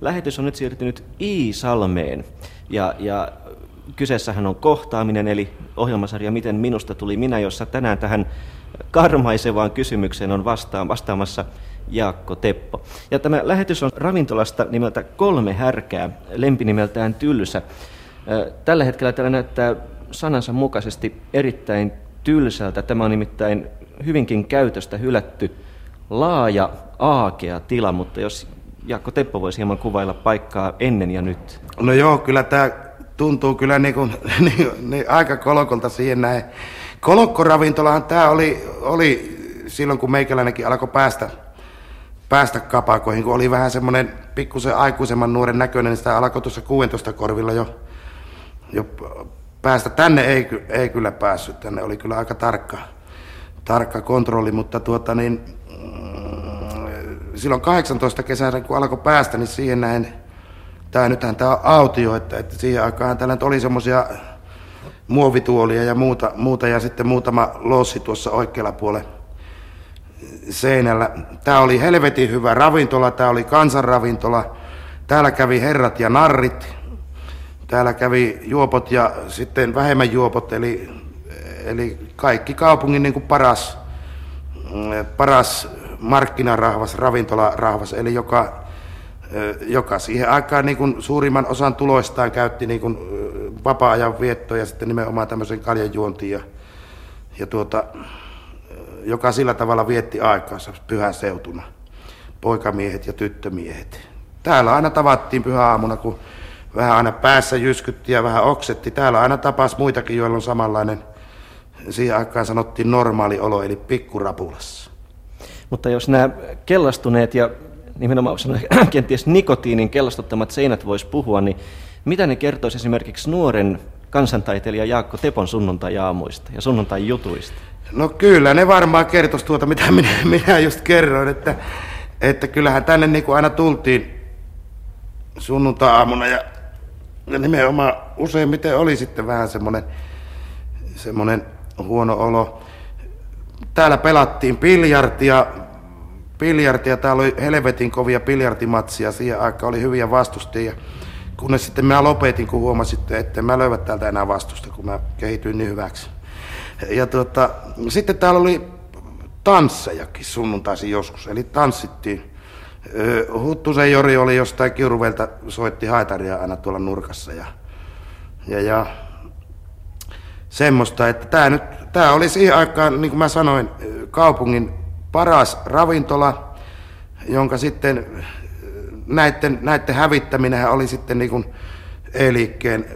lähetys on nyt siirtynyt Iisalmeen ja, ja kyseessähän on kohtaaminen, eli ohjelmasarja Miten minusta tuli minä, jossa tänään tähän karmaisevaan kysymykseen on vastaan, vastaamassa Jaakko Teppo. Ja tämä lähetys on ravintolasta nimeltä Kolme härkää, lempinimeltään Tylsä. Tällä hetkellä täällä näyttää sanansa mukaisesti erittäin tylsältä. Tämä on nimittäin hyvinkin käytöstä hylätty laaja, aakea tila, mutta jos Jaakko Teppo voisi hieman kuvailla paikkaa ennen ja nyt. No joo, kyllä tämä tuntuu kyllä niin kuin, niin, niin aika kolokolta siihen näin. Kolokkoravintolahan tämä oli, oli silloin, kun meikäläinenkin alkoi päästä, päästä kapakoihin, kun oli vähän semmoinen pikkusen aikuisemman nuoren näköinen, niin sitä alkoi tuossa 16 korvilla jo, jo päästä. Tänne ei, ei kyllä päässyt, tänne oli kyllä aika tarkka, tarkka kontrolli, mutta tuota niin, silloin 18 kesänä, kun alkoi päästä, niin siihen näin, tämä nythän tämä on autio, että, että siihen aikaan täällä oli semmoisia muovituolia ja muuta, muuta ja sitten muutama lossi tuossa oikealla puolella seinällä. Tämä oli helvetin hyvä ravintola, tämä oli kansanravintola. Täällä kävi herrat ja narrit, täällä kävi juopot ja sitten vähemmän juopot, eli, eli kaikki kaupungin niin kuin paras, paras markkinarahvas, ravintolarahvas, eli joka, joka siihen aikaan niin kuin suurimman osan tuloistaan käytti niin kuin vapaa-ajan viettoa ja sitten nimenomaan tämmöisen kaljanjuontiin ja, ja tuota, joka sillä tavalla vietti aikaansa pyhän seutuna, poikamiehet ja tyttömiehet. Täällä aina tavattiin pyhäaamuna, kun vähän aina päässä jyskytti ja vähän oksetti. Täällä aina tapas muitakin, joilla on samanlainen, siihen aikaan sanottiin normaali olo, eli pikkurapulassa. Mutta jos nämä kellastuneet ja nimenomaan kenties nikotiinin kellastuttamat seinät voisi puhua, niin mitä ne kertoisi esimerkiksi nuoren kansantaiteilija Jaakko Tepon sunnuntai-aamuista ja sunnuntai-jutuista? No kyllä, ne varmaan kertoisi tuota, mitä minä, minä just kerroin, että, että kyllähän tänne niin kuin aina tultiin sunnuntai-aamuna ja, ja nimenomaan useimmiten oli sitten vähän semmoinen, semmoinen huono olo. Täällä pelattiin biljardia, biljardia, täällä oli helvetin kovia biljardimatsia, siihen aikaan oli hyviä vastustajia. Kunnes sitten mä lopetin, kun huomasin, että mä löydä täältä enää vastusta, kun mä kehityin niin hyväksi. Ja tuota, sitten täällä oli tanssejakin sunnuntaisin joskus, eli tanssittiin. Huttusen Jori oli jostain Kiuruvelta, soitti haitaria aina tuolla nurkassa ja, ja, ja semmoista, että tämä nyt, tämä oli siihen aikaan, niin kuin mä sanoin, kaupungin paras ravintola, jonka sitten näiden, näiden hävittäminen oli sitten niin kuin e-liikkeen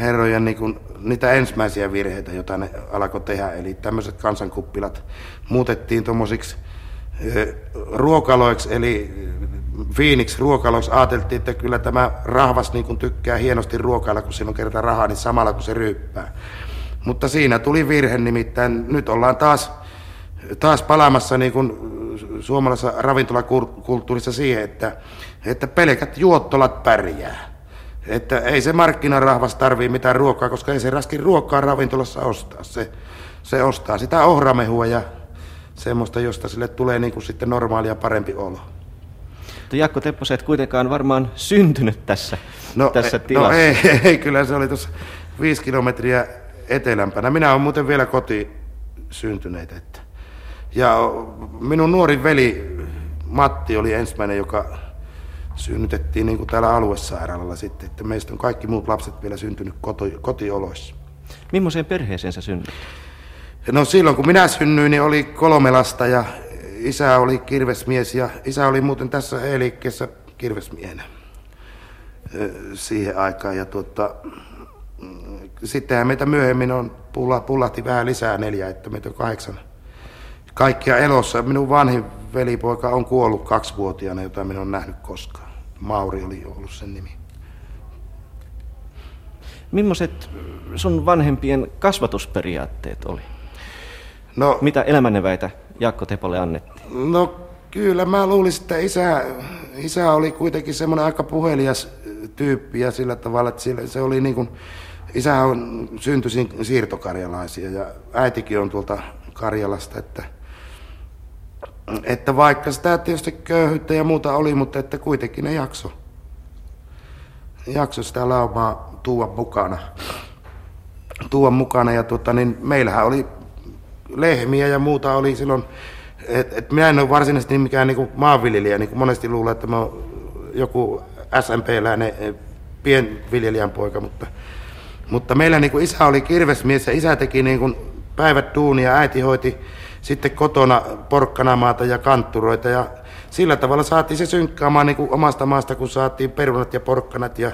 herrojen niin kuin niitä ensimmäisiä virheitä, joita ne alkoi tehdä. Eli tämmöiset kansankuppilat muutettiin tuommoisiksi ruokaloiksi, eli Phoenix ruokaloiksi ajateltiin, että kyllä tämä rahvas niin kuin tykkää hienosti ruokailla, kun on kerta rahaa, niin samalla kun se ryyppää. Mutta siinä tuli virhe, nimittäin nyt ollaan taas, taas palaamassa niin kuin suomalaisessa ravintolakulttuurissa siihen, että, että pelkät juottolat pärjää. Että ei se markkinarahvas tarvii mitään ruokaa, koska ei se raskin ruokaa ravintolassa ostaa. Se, se ostaa sitä ohramehua ja semmoista, josta sille tulee niin kuin sitten normaalia parempi olo. Mutta Jakko Teppo, sä et kuitenkaan varmaan syntynyt tässä, no, tässä e, tilassa. No ei, ei, kyllä se oli tuossa viisi kilometriä etelämpänä. Minä olen muuten vielä koti syntyneet. Että. Ja minun nuori veli Matti oli ensimmäinen, joka synnytettiin niin kuin täällä aluesairaalalla sitten, että meistä on kaikki muut lapset vielä syntynyt koti, kotioloissa. Millaiseen perheeseen sä synnyt? No silloin kun minä synnyin, niin oli kolme lasta ja isä oli kirvesmies ja isä oli muuten tässä e-liikkeessä kirvesmiehenä siihen aikaan. Ja tuota, sittenhän meitä myöhemmin on, pulla, pullahti vähän lisää neljä, että meitä on kahdeksan kaikkia elossa. Minun vanhin velipoika on kuollut kaksivuotiaana, jota minä olen nähnyt koskaan. Mauri oli ollut sen nimi. Millaiset sun vanhempien kasvatusperiaatteet oli? No, Mitä elämänneväitä Jaakko Tepolle annettiin? no kyllä mä luulisin, että isä, isä oli kuitenkin semmoinen aika puhelias tyyppi ja sillä tavalla, että se oli niin kuin, isä on syntyisin siirtokarjalaisia ja äitikin on tuolta Karjalasta, että, että vaikka sitä tietysti köyhyyttä ja muuta oli, mutta että kuitenkin ne jakso jakso sitä laumaa tuua mukana. Tuua mukana ja tota, niin meillähän oli lehmiä ja muuta oli silloin, että et minä en ole varsinaisesti mikään niin maanviljelijä, niin kuin monesti luulee, että mä oon joku SMP-läinen pienviljelijän poika, mutta, mutta meillä niin kuin isä oli kirvesmies ja isä teki niin kuin päivät duunia, äiti hoiti sitten kotona porkkanamaata ja kantturoita. Ja sillä tavalla saatiin se synkkaamaan niin kuin omasta maasta, kun saatiin perunat ja porkkanat ja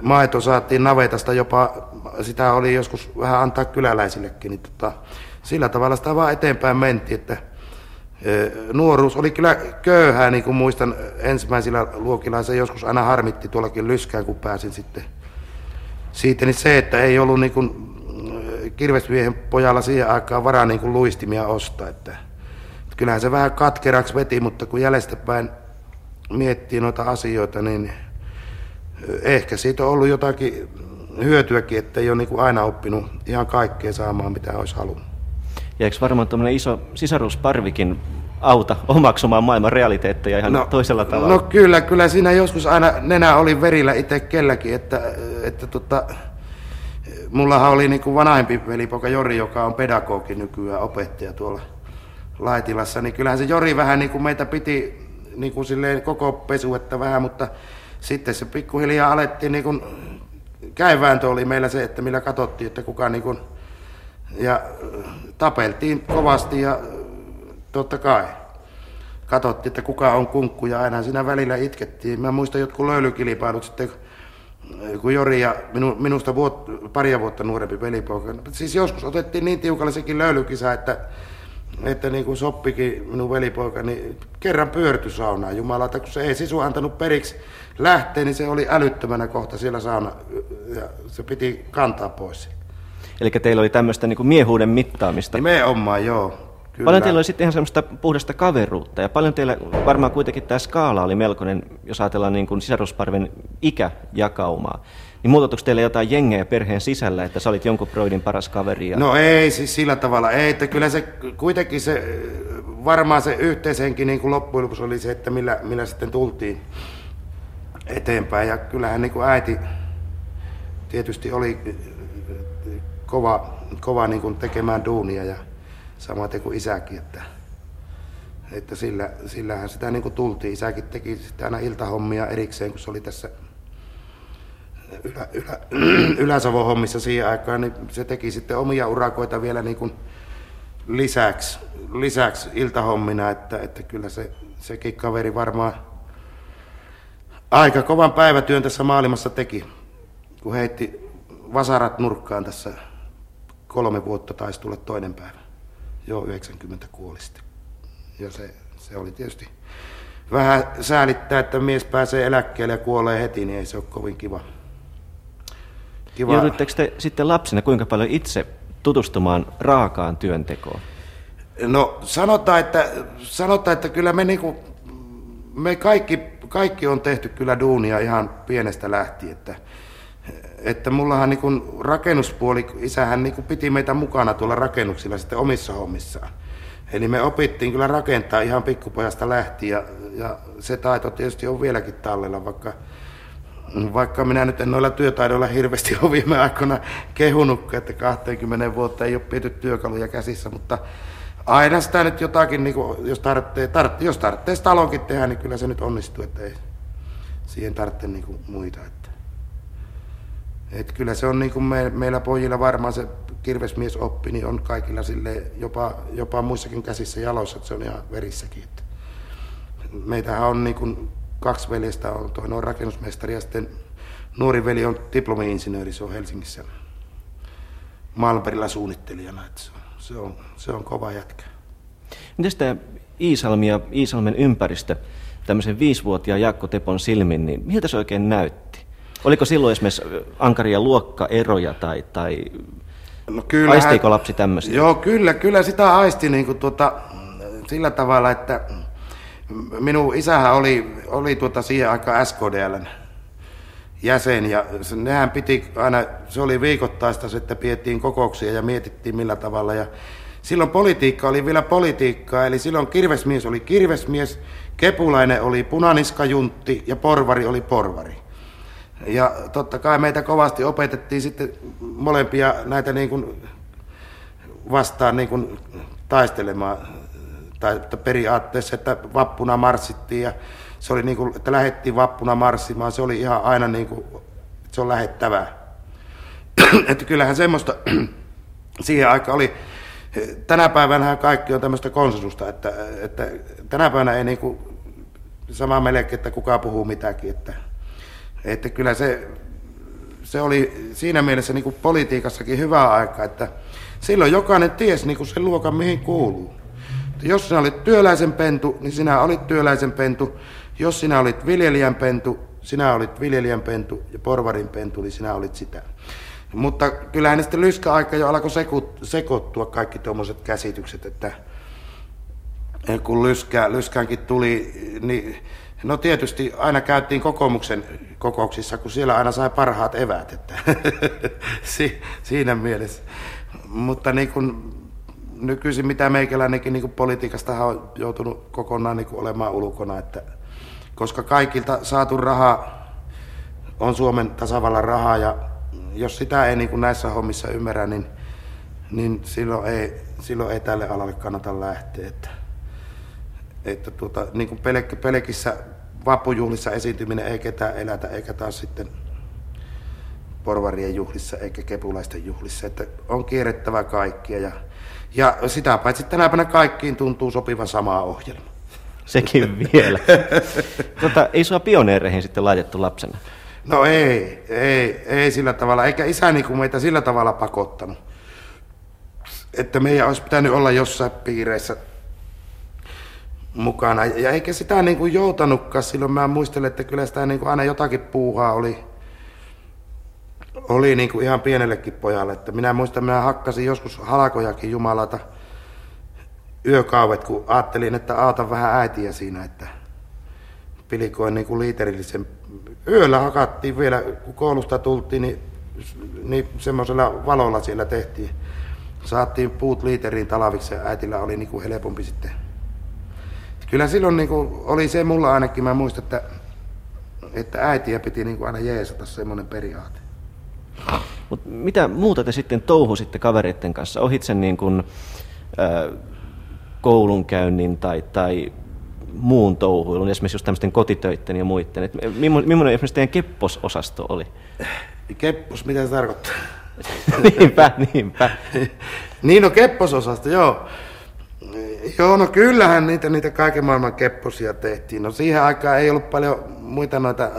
maito saatiin navetasta. Jopa, sitä oli joskus vähän antaa kyläläisillekin, niin tota, sillä tavalla sitä vaan eteenpäin mentiin, että nuoruus oli kyllä köyhää, niin kuin muistan ensimmäisillä luokilla, se joskus aina harmitti tuollakin lyskään, kun pääsin sitten siitä, niin se, että ei ollut niin kuin kirvesmiehen pojalla siihen aikaan varaa niin kuin luistimia ostaa, että, että kyllähän se vähän katkeraksi veti, mutta kun jäljestäpäin miettii noita asioita, niin ehkä siitä on ollut jotakin hyötyäkin, että ei ole niin kuin aina oppinut ihan kaikkea saamaan, mitä olisi halunnut. Ja eikö varmaan tuommoinen iso sisarusparvikin auta omaksumaan maailman realiteetteja ihan no, toisella tavalla? No kyllä, kyllä siinä joskus aina nenä oli verillä itse kelläkin, että, että tota, mullahan oli niin kuin vanhempi velipoika Jori, joka on pedagogi nykyään, opettaja tuolla Laitilassa, niin kyllähän se Jori vähän niin kuin meitä piti niin kuin silleen koko pesuetta vähän, mutta sitten se pikkuhiljaa alettiin niin kuin, käyvääntö oli meillä se, että millä katsottiin, että kuka niin kuin, ja tapeltiin kovasti ja totta kai katsottiin, että kuka on kunkku ja aina siinä välillä itkettiin. Mä muistan jotkut löylykilpailut sitten, kun Jori ja minu, minusta vuot, paria vuotta nuorempi velipoika. Siis joskus otettiin niin tiukalle sekin löylykisa, että, että niin kuin soppikin minun velipoika, niin kerran pyörty saunaan Jumalata, kun se ei sisu antanut periksi lähteä, niin se oli älyttömänä kohta siellä sauna ja se piti kantaa pois. Eli teillä oli tämmöistä niin kuin miehuuden mittaamista. Nimenomaan, joo. Kyllä. Paljon teillä oli sitten ihan semmoista puhdasta kaveruutta ja paljon teillä varmaan kuitenkin tämä skaala oli melkoinen, jos ajatellaan niin kuin sisarusparven ikäjakaumaa. Niin muutatuiko teille jotain jengejä perheen sisällä, että sä olit jonkun broidin paras kaveri? Ja... No ei siis sillä tavalla, ei, että kyllä se kuitenkin se, varmaan se yhteishenki niin kuin loppujen lopuksi oli se, että millä, millä sitten tultiin eteenpäin. Ja kyllähän niin kuin äiti tietysti oli kova, kova niin kuin tekemään duunia ja samaten kuin isäkin, että, että sillä, sillähän sitä niin kuin tultiin. Isäkin teki sitä aina iltahommia erikseen, kun se oli tässä ylä, ylä, Ylä-Savon hommissa siihen aikaan, niin se teki sitten omia urakoita vielä niin kuin lisäksi, lisäksi iltahommina, että, että kyllä se, sekin kaveri varmaan aika kovan päivätyön tässä maailmassa teki, kun heitti vasarat nurkkaan tässä kolme vuotta taisi tulla toinen päivä. Joo, 90 kuoli sitten. Ja se, se oli tietysti vähän säälittää, että mies pääsee eläkkeelle ja kuolee heti, niin ei se ole kovin kiva. kiva. Joudutteko te sitten lapsena kuinka paljon itse tutustumaan raakaan työntekoon? No sanotaan, että, sanotaan, että kyllä me, niinku, me kaikki, kaikki on tehty kyllä duunia ihan pienestä lähtien. Että että mullahan niin rakennuspuoli, isähän niin piti meitä mukana tuolla rakennuksilla sitten omissa hommissaan. Eli me opittiin kyllä rakentaa ihan pikkupojasta lähtien ja, ja se taito tietysti on vieläkin tallella, vaikka, vaikka minä nyt en noilla työtaidoilla hirveästi ole viime aikoina kehunut, että 20 vuotta ei ole pidetty työkaluja käsissä, mutta aina sitä nyt jotakin, niin kuin, jos tarvitsee, tarvitsee, jos tarvitsee talonkin tehdä, niin kyllä se nyt onnistuu, että ei siihen tarvitse niin muita. Että. Et kyllä se on niin kuin me, meillä pojilla varmaan se kirvesmies oppi, niin on kaikilla sille jopa, jopa muissakin käsissä jaloissa, että se on ihan verissäkin. Että meitähän on niin kuin kaksi veljestä, on, toinen on rakennusmestari ja sitten nuori veli on diplomi-insinööri, se on Helsingissä Malmberillä suunnittelijana. Että se, on, se, on, se on kova jätkä. Miten tämä Iisalmi ja Iisalmen ympäristö tämmöisen viisivuotiaan Jaakko Tepon silmin, niin miltä se oikein näytti? Oliko silloin esimerkiksi ankaria luokkaeroja tai, tai no kyllähän, aistiiko lapsi tämmöistä? Joo, kyllä, kyllä sitä aisti niin kuin tuota, sillä tavalla, että minun isähän oli, oli tuota siihen aikaan SKDLn jäsen ja nehän piti aina, se oli viikoittaista, että pidettiin kokouksia ja mietittiin millä tavalla ja silloin politiikka oli vielä politiikkaa, eli silloin kirvesmies oli kirvesmies, kepulainen oli punaniskajuntti ja porvari oli porvari. Ja totta kai meitä kovasti opetettiin sitten molempia näitä niin kuin vastaan niin kuin taistelemaan. Tai että periaatteessa, että vappuna marssittiin ja se oli niin kuin, että lähdettiin vappuna marssimaan. Se oli ihan aina niin kuin, se on lähettävää. että kyllähän semmoista siihen aikaan oli, tänä päivänä kaikki on tämmöistä konsensusta, että, että tänä päivänä ei niin kuin, sama melkein, että kuka puhuu mitäkin, että, että kyllä se, se oli siinä mielessä niin kuin politiikassakin hyvä aika, että silloin jokainen ties niin kuin sen luokan mihin kuuluu. Että jos sinä olit työläisen pentu, niin sinä olit työläisen pentu. Jos sinä olit viljelijän pentu, sinä olit viljelijän pentu ja porvarin pentu, niin sinä olit sitä. Mutta kyllähän sitten lyskäaika jo alkoi sekoittua kaikki tuommoiset käsitykset, että kun lyskä, lyskäänkin tuli, niin no tietysti aina käytiin kokoomuksen kokouksissa, kun siellä aina sai parhaat evät, että si, siinä mielessä. Mutta niin kuin nykyisin mitä meikäläinenkin niin politiikasta on joutunut kokonaan niin olemaan ulkona, että koska kaikilta saatu raha on Suomen tasavallan rahaa ja jos sitä ei niin näissä hommissa ymmärrä, niin, niin silloin, ei, silloin ei tälle alalle kannata lähteä. Että, että tuota, niin kuin pelk, pelkissä vappujuhlissa esiintyminen ei ketään elätä, eikä taas sitten porvarien juhlissa eikä kepulaisten juhlissa. Että on kierrettävä kaikkia ja, ja sitä paitsi tänä päivänä kaikkiin tuntuu sopivan samaa ohjelma. Sekin vielä. tota, ei sua pioneereihin sitten laitettu lapsena? No ei, ei, ei sillä tavalla, eikä isäni kuin meitä sillä tavalla pakottanut. Että meidän olisi pitänyt olla jossain piireissä mukana. Ja eikä sitä niin kuin joutanutkaan silloin. Mä muistelen, että kyllä sitä niin kuin aina jotakin puuhaa oli, oli niin kuin ihan pienellekin pojalle. Että minä muistan, minä hakkasin joskus halkojakin Jumalata yökauvet, kun ajattelin, että aatan vähän äitiä siinä, että pilikoin niin kuin liiterillisen. Yöllä hakattiin vielä, kun koulusta tultiin, niin, niin semmoisella valolla siellä tehtiin. Saattiin puut liiteriin talaviksi ja äitillä oli niin kuin helpompi sitten. Kyllä silloin niin kuin oli se mulla ainakin, mä muistan, että, että äitiä piti niin kuin aina jeesata semmoinen periaate. Mut mitä muuta te sitten touhusitte kavereiden kanssa? Ohit sen niin kuin, äh, koulunkäynnin tai, tai muun touhuilun, esimerkiksi just tämmöisten kotitöiden ja muiden. Et millainen esimerkiksi teidän keppososasto oli? Keppos, mitä se tarkoittaa? niinpä, niinpä. niin no keppososasto, joo. Joo, no kyllähän niitä, niitä kaiken maailman kepposia tehtiin. No siihen aikaan ei ollut paljon muita noita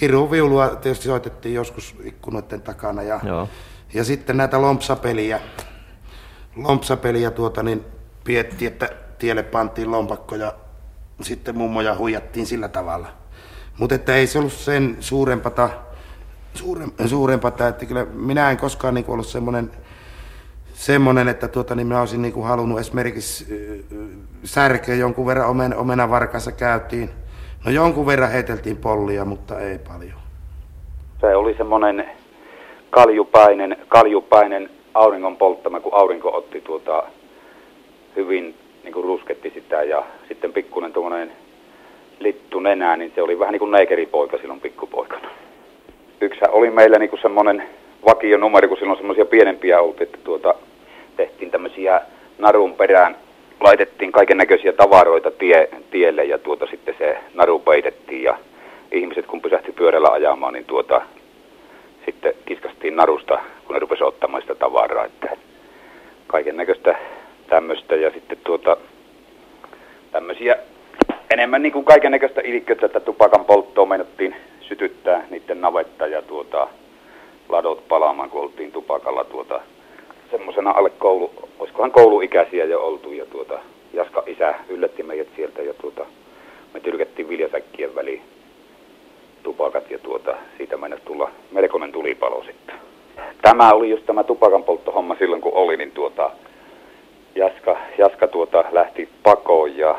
piruviulua tietysti soitettiin joskus ikkunoiden takana ja, Joo. ja sitten näitä lompsapeliä. Lompsapeliä tuota niin pietti, että tielle pantiin lompakko ja sitten mummoja huijattiin sillä tavalla. Mutta että ei se ollut sen suurempata, suurem, suurempata että kyllä minä en koskaan niin ollut semmoinen, semmoinen, että tuota, niin minä olisin niin halunnut esimerkiksi särkeä jonkun verran omen, omenavarkassa käytiin. No jonkun verran heiteltiin pollia, mutta ei paljon. Se oli semmoinen kaljupäinen, kaljupäinen auringon polttama, kun aurinko otti tuota hyvin niin kuin rusketti sitä ja sitten pikkuinen tuommoinen littu nenää, niin se oli vähän niin kuin neikeripoika silloin pikkupoikana. Yksi oli meillä niin kuin semmoinen vakio numero, kun silloin semmoisia pienempiä oltiin, että tuota, tehtiin tämmöisiä narun perään, laitettiin kaiken näköisiä tavaroita tie, tielle ja tuota sitten se naru peitettiin ja ihmiset kun pysähti pyörällä ajamaan, niin tuota, sitten kiskastiin narusta, kun ne rupesivat ottamaan sitä tavaraa, että kaiken näköistä tämmöistä ja sitten tuota tämmöisiä enemmän niin kuin kaiken näköistä ilkköitä, että tupakan polttoa meinattiin sytyttää niiden navetta ja tuota ladot palaamaan, kun oltiin tupakalla tuota semmoisena alle koulu, olisikohan kouluikäisiä jo oltu ja tuota Jaska isä yllätti meidät sieltä ja tuota me tyrkättiin viljasäkkien väliin tupakat ja tuota siitä mennessä tulla melkoinen tulipalo sitten. Tämä oli just tämä tupakan polttohomma silloin kun oli, niin tuota Jaska, Jaska tuota lähti pakoon ja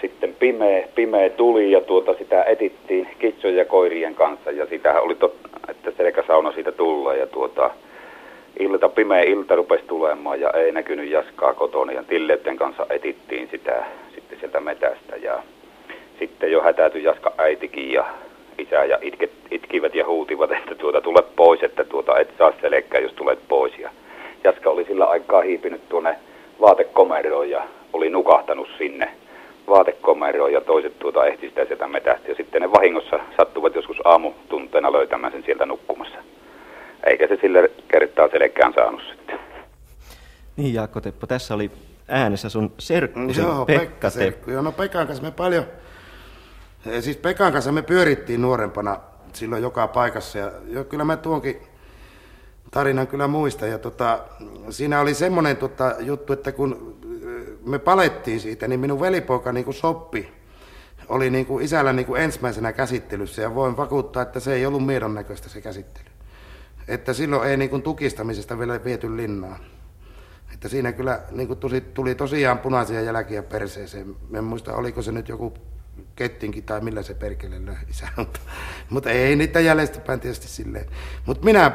sitten pimeä, pimeä tuli ja tuota sitä etittiin kitsojen ja koirien kanssa ja sitähän oli totta, että selkäsauna siitä tulla ja tuota ilta, pimeä ilta rupesi tulemaan ja ei näkynyt Jaskaa kotona ja Tilleiden kanssa etittiin sitä sitten sieltä metästä ja sitten jo hätätyi Jaska äitikin ja isä ja itke, itkivät ja huutivat, että tuota tule pois, että tuota et saa selkää, jos tulet pois. Ja Jaska oli sillä aikaa hiipinyt tuonne vaatekomeroon ja oli nukahtanut sinne vaatekomeroon ja toiset tuota ehti sitä sieltä metästä. Ja sitten ne vahingossa sattuvat joskus aamutunteena löytämään sen sieltä nukkumassa. Eikä se sillä kertaa selkään saanut sitten. Niin Jaakko Teppo, tässä oli äänessä sun serkku, Joo, Pekka Pekka Teppo. Serkku. Joo, no Pekan kanssa me paljon, eh, siis Pekan kanssa me pyörittiin nuorempana silloin joka paikassa ja jo, kyllä mä tuonkin tarinan kyllä muistan. Ja tota, siinä oli semmoinen tota, juttu, että kun eh, me palettiin siitä, niin minun velipoika niin kuin soppi oli niin kuin isällä niin kuin ensimmäisenä käsittelyssä ja voin vakuuttaa, että se ei ollut miedon näköistä se käsittely. Että silloin ei niin kuin tukistamisesta vielä viety linnaan. Että siinä kyllä niin kuin tuli, tuli tosiaan punaisia jälkiä perseeseen. En muista, oliko se nyt joku kettinkin tai millä se perkele löi. Mutta, mutta ei niitä jäljestäpäin tietysti silleen. Mutta minä,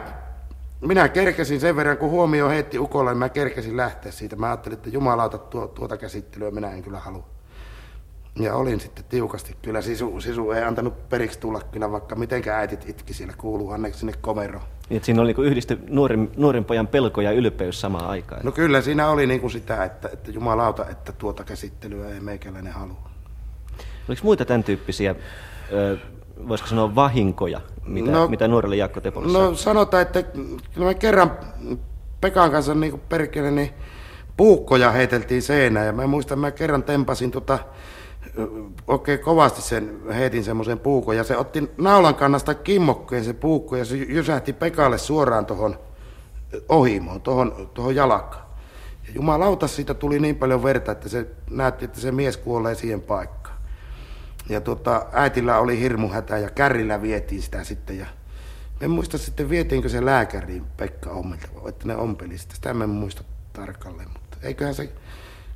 minä kerkesin sen verran, kun huomio heitti ukolla, niin mä kerkesin lähteä siitä. Mä ajattelin, että jumalauta tuo, tuota käsittelyä minä en kyllä halua. Ja olin sitten tiukasti. Kyllä sisu, sisu ei antanut periksi tulla kyllä, vaikka mitenkä äitit itki siellä kuuluuhan ne sinne komeroon. Niin, että siinä oli niin yhdisty nuoren, nuoren pojan pelko ja ylpeys samaan aikaan. No kyllä siinä oli niin kuin sitä, että, että jumalauta, että tuota käsittelyä ei meikäläinen halua. Oliko muita tämän tyyppisiä, ö, voisiko sanoa vahinkoja, mitä, No- mitä nuorelle Jaakko Tepolle No sanotaan, että kyllä me kerran Pekan kanssa niin perkele, niin puukkoja heiteltiin seinään. Ja mä muistan, mä kerran tempasin tota, ö, oikein kovasti sen, heitin semmoisen puukon. Ja se otti naulan kannasta kimmokkeen se puukko ja se jysähti Pekalle suoraan tuohon ohimoon, tuohon, tuohon jalkaan. Ja jumalauta siitä tuli niin paljon verta, että se näytti, että se mies kuolee siihen paikkaan. Ja tota, äitillä oli hirmu hätä ja kärrillä vietiin sitä sitten. Ja en muista sitten vietiinkö se lääkäriin Pekka Ommilta, että ne ompeli sitä. Sitä en muista tarkalleen, mutta eiköhän se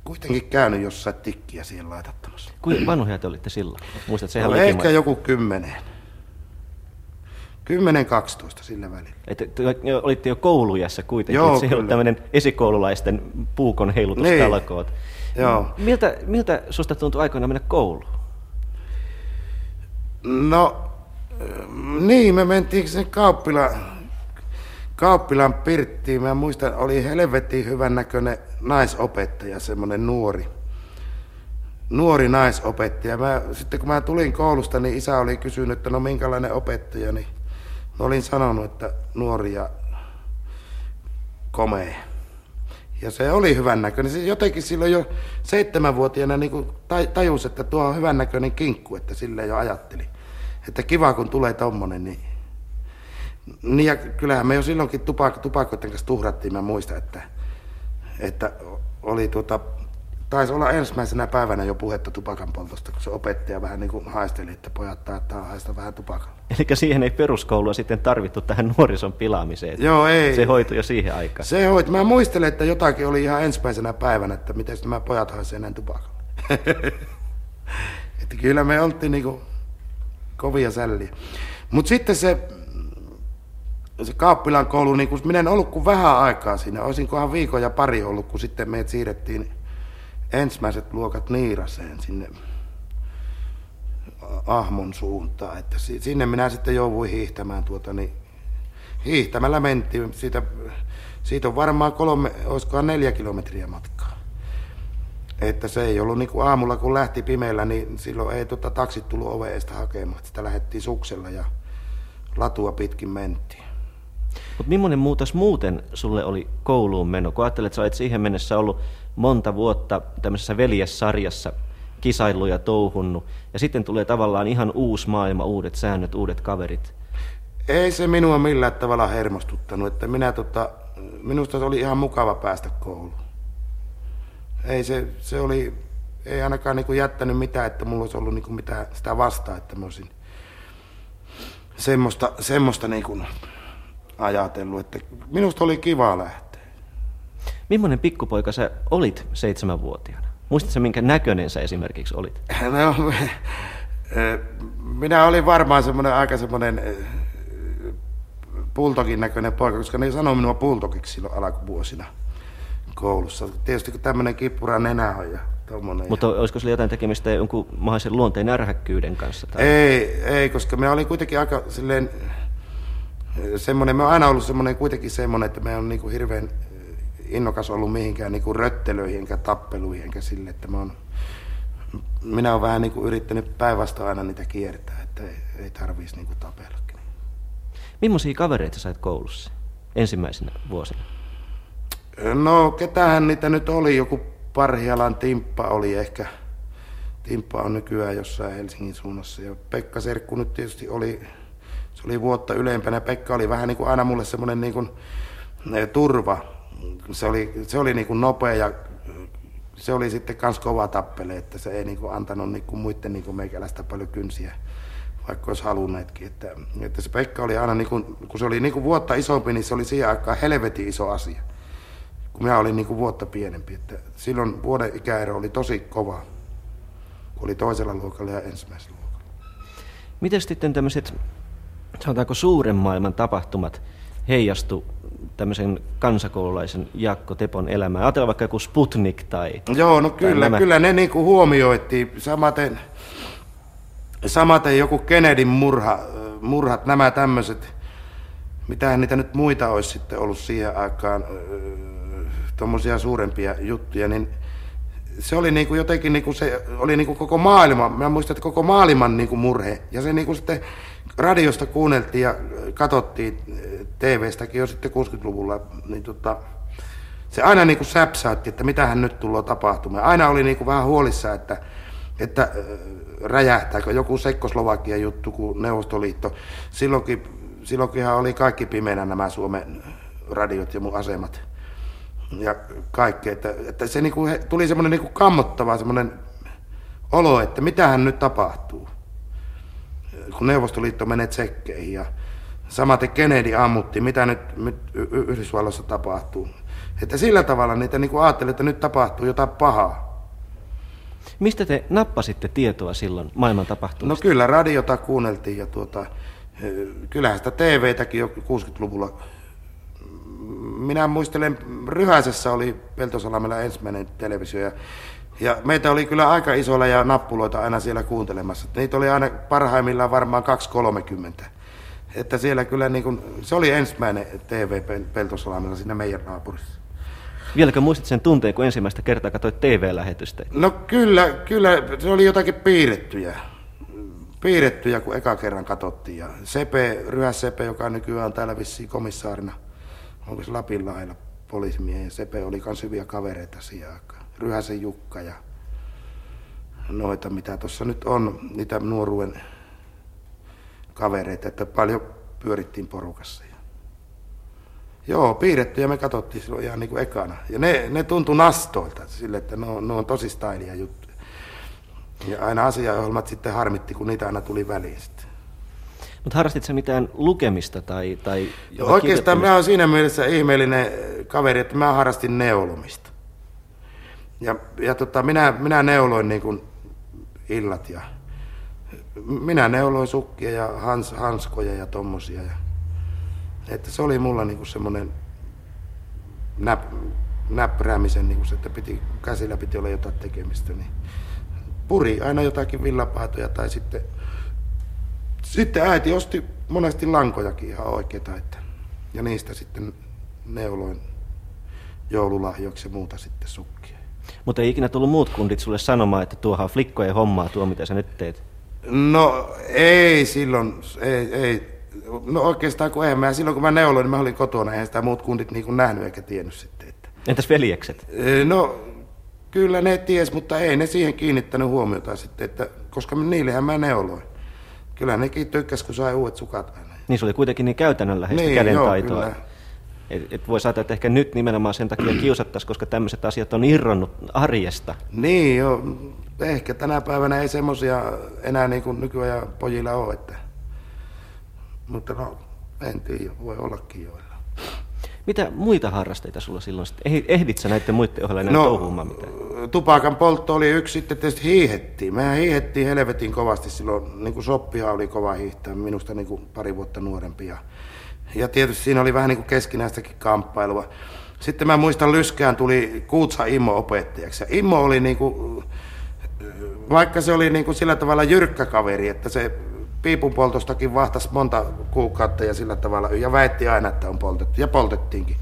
kuitenkin käynyt jossain tikkiä siihen laitattamassa. Kuinka vanhoja te olitte silloin? Muistat, sehän No, oli ehkä joku kymmenen. Kymmenen, 12 sillä välillä. Että te olitte jo koulujassa kuitenkin, Joo, se ei ollut tämmöinen esikoululaisten puukon heilutustalkoot. Niin. Joo. Miltä, miltä susta tuntui aikoina mennä kouluun? No, niin, me mentiin sen kauppila, kauppilan pirttiin. Mä muistan, oli helvetin hyvän näköinen naisopettaja, semmoinen nuori. Nuori naisopettaja. Mä, sitten kun mä tulin koulusta, niin isä oli kysynyt, että no minkälainen opettaja, niin mä olin sanonut, että nuori ja komea. Ja se oli hyvän näköinen. Se jotenkin silloin jo seitsemänvuotiaana niin kuin tajus, että tuo on hyvän näköinen kinkku, että sille jo ajatteli. Että kiva kun tulee tommonen, niin... Niin ja kyllähän me jo silloinkin tupak- tupakoiden kanssa tuhrattiin, mä muistan, että, että oli tuota, taisi olla ensimmäisenä päivänä jo puhetta tupakan poltosta, kun se opettaja vähän niin kuin haisteli, että pojat taittaa haista vähän tupakalla. Eli siihen ei peruskoulua sitten tarvittu tähän nuorison pilaamiseen. Joo, ei. Se hoitui jo siihen aikaan. Se hoit. Mä muistelen, että jotakin oli ihan ensimmäisenä päivänä, että miten nämä pojat haisee näin tupakalle. että kyllä me oltiin niinku kovia sälliä. Mutta sitten se, se Kaappilan koulu, niin kun minä en ollut kuin vähän aikaa siinä, olisinkohan viikon ja pari ollut, kun sitten meidät siirrettiin ensimmäiset luokat Niiraseen sinne Ahmon suuntaan. Että si- sinne minä sitten jouduin hiihtämään tuota, niin hiihtämällä mentiin. Siitä, siitä on varmaan kolme, olisikohan neljä kilometriä matkaa. Että se ei ollut niin kuin aamulla, kun lähti pimeällä, niin silloin ei tota, taksit tullut oveesta hakemaan. Sitä lähdettiin suksella ja latua pitkin mentiin. Mutta millainen muutos muuten sulle oli kouluun meno? Kun ajattelet, että sä olet siihen mennessä ollut monta vuotta tämmöisessä veljessarjassa kisailuja touhunnut, ja sitten tulee tavallaan ihan uusi maailma, uudet säännöt, uudet kaverit. Ei se minua millään tavalla hermostuttanut, että minä tota, minusta se oli ihan mukava päästä kouluun. Ei se, se oli, ei ainakaan niinku jättänyt mitään, että mulla olisi ollut niinku mitään sitä vastaan, että mä olisin semmoista, semmoista niinku ajatellut, että minusta oli kiva lähteä. Millainen pikkupoika sä olit seitsemänvuotiaana? Muistatko, minkä näköinen sä esimerkiksi olit? No, minä olin varmaan semmoinen aika semmoinen eh, pultokin näköinen poika, koska ne sanoi minua pultokiksi silloin alkuvuosina koulussa. Tietysti kun tämmöinen kippura nenä on ja Tommonen. Mutta olisiko sillä jotain tekemistä jonkun mahdollisen luonteen ärhäkkyyden kanssa? Tai? Ei, ei, koska me oli kuitenkin aika silleen, semmoinen, me on aina ollut semmoinen kuitenkin semmoinen, että me on niin kuin hirveän innokas ollut mihinkään niin kuin röttelöihin enkä tappeluihin enkä sille, että mä on, minä olen vähän niin kuin yrittänyt päinvastoin aina niitä kiertää, että ei, ei tarvitsisi niin kuin tapella. Millaisia kavereita sait koulussa ensimmäisenä vuosina? No, ketähän niitä nyt oli? Joku Parhialan Timppa oli ehkä. Timppa on nykyään jossain Helsingin suunnassa. Ja Pekka Serkku nyt tietysti oli, se oli vuotta ylempänä. Pekka oli vähän niin kuin aina mulle semmoinen niin kuin, turva. Se oli, se oli niin kuin nopea ja se oli sitten kans kova tappele, että se ei niin kuin antanut niin kuin muiden niin kuin meikäläistä paljon kynsiä vaikka olisi halunneetkin. Että, että se Pekka oli aina, niin kuin, kun se oli niin kuin vuotta isompi, niin se oli siihen aikaan helvetin iso asia. Kun minä olin niin kuin vuotta pienempi. Että silloin vuoden ikäero oli tosi kova, kun oli toisella luokalla ja ensimmäisellä luokalla. Miten sitten tämmöiset, sanotaanko suuren maailman tapahtumat heijastu tämmöisen kansakoululaisen Jakko Tepon elämään? Ajatellaan vaikka joku Sputnik tai... Joo, no kyllä, nämä... kyllä ne niin kuin huomioitiin. Samaten Samaten joku Kennedyn murha, murhat, nämä tämmöiset, mitähän niitä nyt muita olisi sitten ollut siihen aikaan, tuommoisia suurempia juttuja, niin se oli niinku jotenkin niinku se oli niinku koko maailma, mä muistan, että koko maailman niinku murhe. Ja se niinku sitten radiosta kuunneltiin ja katsottiin TV-stäkin jo sitten 60-luvulla, niin tota, se aina niinku säpsäytti, että mitähän nyt tulee tapahtumaan. Aina oli niinku vähän huolissa, että, että räjähtääkö joku Sekkoslovakia juttu kuin Neuvostoliitto. Silloinkin, silloinkinhan oli kaikki pimeänä nämä Suomen radiot ja mun asemat ja kaikki. Että, että se niinku, tuli semmoinen niinku kammottava semmoinen olo, että mitähän nyt tapahtuu, kun Neuvostoliitto menee tsekkeihin ja samaten Kennedy ammutti, mitä nyt, nyt Yhdysvalloissa tapahtuu. Että sillä tavalla niitä niinku ajattelee, että nyt tapahtuu jotain pahaa. Mistä te nappasitte tietoa silloin maailman tapahtumista? No kyllä, radiota kuunneltiin ja tuota, kyllähän sitä TV-täkin jo 60-luvulla. Minä muistelen, Ryhäisessä oli Peltosalamella ensimmäinen televisio ja, ja meitä oli kyllä aika isolla ja nappuloita aina siellä kuuntelemassa. Niitä oli aina parhaimmillaan varmaan 230. Että siellä kyllä niin kuin, se oli ensimmäinen TV Peltosalamella siinä meidän naapurissa. Vieläkö muistat sen tunteen, kun ensimmäistä kertaa katsoit TV-lähetystä? No kyllä, kyllä, se oli jotakin piirrettyjä. Piirrettyjä, kun eka kerran katsottiin. Ja Sepe, Ryhäs Sepe, joka nykyään on täällä vissiin komissaarina, onko se Lapin lailla poliisimiehiä. Sepe oli myös hyviä kavereita siihen aikaan. Ryhäsen Jukka ja noita, mitä tuossa nyt on, niitä nuoruuden kavereita, että paljon pyörittiin porukassa. Joo, piirrettyjä me katsottiin silloin ihan niin kuin ekana. Ja ne, ne tuntui nastoilta sille, että ne on, ne on tosi stylia juttuja. Ja aina asiaohjelmat sitten harmitti, kun niitä aina tuli väliin sitten. Mutta harrastit sä mitään lukemista tai... tai Oikeastaan mä oon siinä mielessä ihmeellinen kaveri, että mä harrastin neulomista. Ja, ja tota, minä, minä neuloin niin kuin illat ja minä neuloin sukkia ja hans, hanskoja ja tommosia. Ja että se oli mulla niinku semmoinen näp, näppäräämisen, niinku se, että piti, käsillä piti olla jotain tekemistä. Niin puri aina jotakin villapaitoja tai sitten, sitten äiti osti monesti lankojakin ihan oikeita. Että, ja niistä sitten neuloin joululahjoiksi ja muuta sitten sukkia. Mutta ei ikinä tullut muut kundit sulle sanomaan, että tuohan on flikkojen hommaa tuo, mitä sä nyt teet? No ei silloin, ei, ei No oikeastaan kun eihän mä, silloin kun mä neuloin, niin mä olin kotona, eihän sitä muut kundit niin kuin nähnyt eikä tiennyt sitten. Että... Entäs veljekset? No kyllä ne ties, mutta ei ne siihen kiinnittänyt huomiota sitten, että, koska niillehän mä neuloin. Kyllä nekin tykkäs, kun sai uudet sukat aina. Niin se oli kuitenkin niin käytännönläheistä niin, kädentaitoa. Joo, Et, et voi saada, että ehkä nyt nimenomaan sen takia kiusattaisiin, koska tämmöiset asiat on irronnut arjesta. Niin joo, ehkä tänä päivänä ei semmoisia enää niin kuin nykyajan pojilla ole, että mutta no, en tiedä, voi ollakin joilla. Mitä muita harrasteita sulla silloin sitten? Ehdit sä näiden muiden ohella enää no, touhumaan mitään? tupakan poltto oli yksi, sitten tietysti hiihettiin. Mehän hiihettiin helvetin kovasti silloin, niin kuin Soppihan oli kova hiihtää, minusta niin kuin pari vuotta nuorempi. Ja, ja tietysti siinä oli vähän niin kuin keskinäistäkin kamppailua. Sitten mä muistan Lyskään tuli Kuutsa Immo opettajaksi. Ja Immo oli niinku, vaikka se oli niinku sillä tavalla jyrkkä kaveri, että se piipun poltostakin vahtas monta kuukautta ja sillä tavalla, ja väitti aina, että on poltettu, ja poltettiinkin.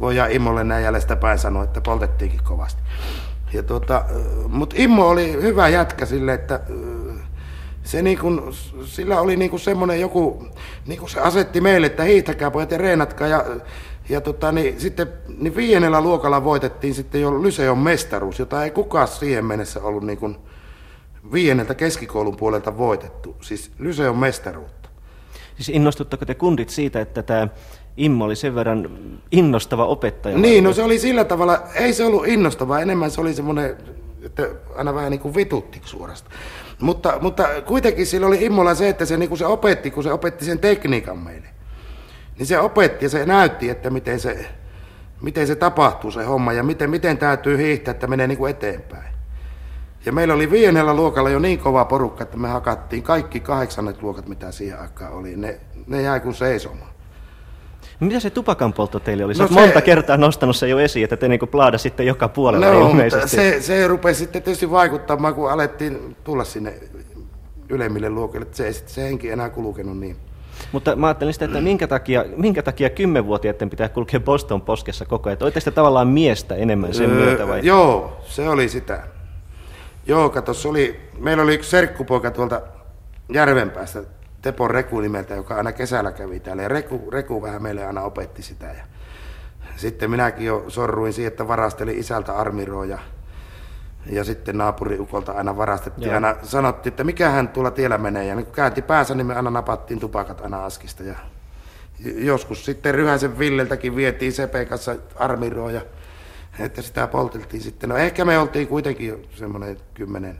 Voidaan Immolle näin jäljestä päin sanoa, että poltettiinkin kovasti. Ja tuota, Mutta Immo oli hyvä jätkä sille, että se niin kun, sillä oli niin semmoinen joku, niin kuin se asetti meille, että hiihtäkää pojat ja reenatkaa. Ja, ja tota, niin, sitten niin viiennellä luokalla voitettiin sitten jo Lyseon mestaruus, jota ei kukaan siihen mennessä ollut niin kuin viienneltä keskikoulun puolelta voitettu. Siis Lyseon mestaruutta. Siis innostutteko te kundit siitä, että tämä Immo oli sen verran innostava opettaja? Niin, no se oli sillä tavalla, ei se ollut innostava, enemmän se oli semmoinen, että aina vähän niin kuin vitutti suorasta. Mutta, mutta kuitenkin sillä oli Immolla se, että se, niin kuin se opetti, kun se opetti sen tekniikan meille. Niin se opetti ja se näytti, että miten se, miten se tapahtuu se homma ja miten, miten täytyy hiihtää, että menee niin kuin eteenpäin. Ja meillä oli viidennellä luokalla jo niin kova porukka, että me hakattiin kaikki kahdeksannet luokat, mitä siihen aikaan oli. Ne, ne jäi kuin seisomaan. Mitä se tupakan poltto teille oli? no se... monta kertaa nostanut se jo esiin, että te niinku plaada sitten joka puolella no, ilmeisesti. Se, se rupesi sitten tietysti vaikuttamaan, kun alettiin tulla sinne ylemmille luokille. Se ei sitten se henki enää kulkenut niin. Mutta mä ajattelin sitä, että minkä takia, minkä takia kymmenvuotiaiden pitää kulkea Boston poskessa koko ajan? Olitte tavallaan miestä enemmän sen öö, myötä vai? Joo, se oli sitä. Joo, kato, oli, meillä oli yksi serkkupoika tuolta Järvenpäästä, Tepon Reku nimeltä, joka aina kesällä kävi täällä. Ja Reku, Reku vähän meille aina opetti sitä. Ja sitten minäkin jo sorruin siihen, että varastelin isältä armiroja. Ja sitten naapuriukolta aina varastettiin. Joo. Aina sanottiin, että mikä hän tuolla tiellä menee. Ja niin kun käänti päänsä, niin me aina napattiin tupakat aina askista. Ja joskus sitten Ryhäsen Villeltäkin vietiin Sepe kanssa armiroja, että sitä polteltiin sitten. No ehkä me oltiin kuitenkin semmoinen kymmenen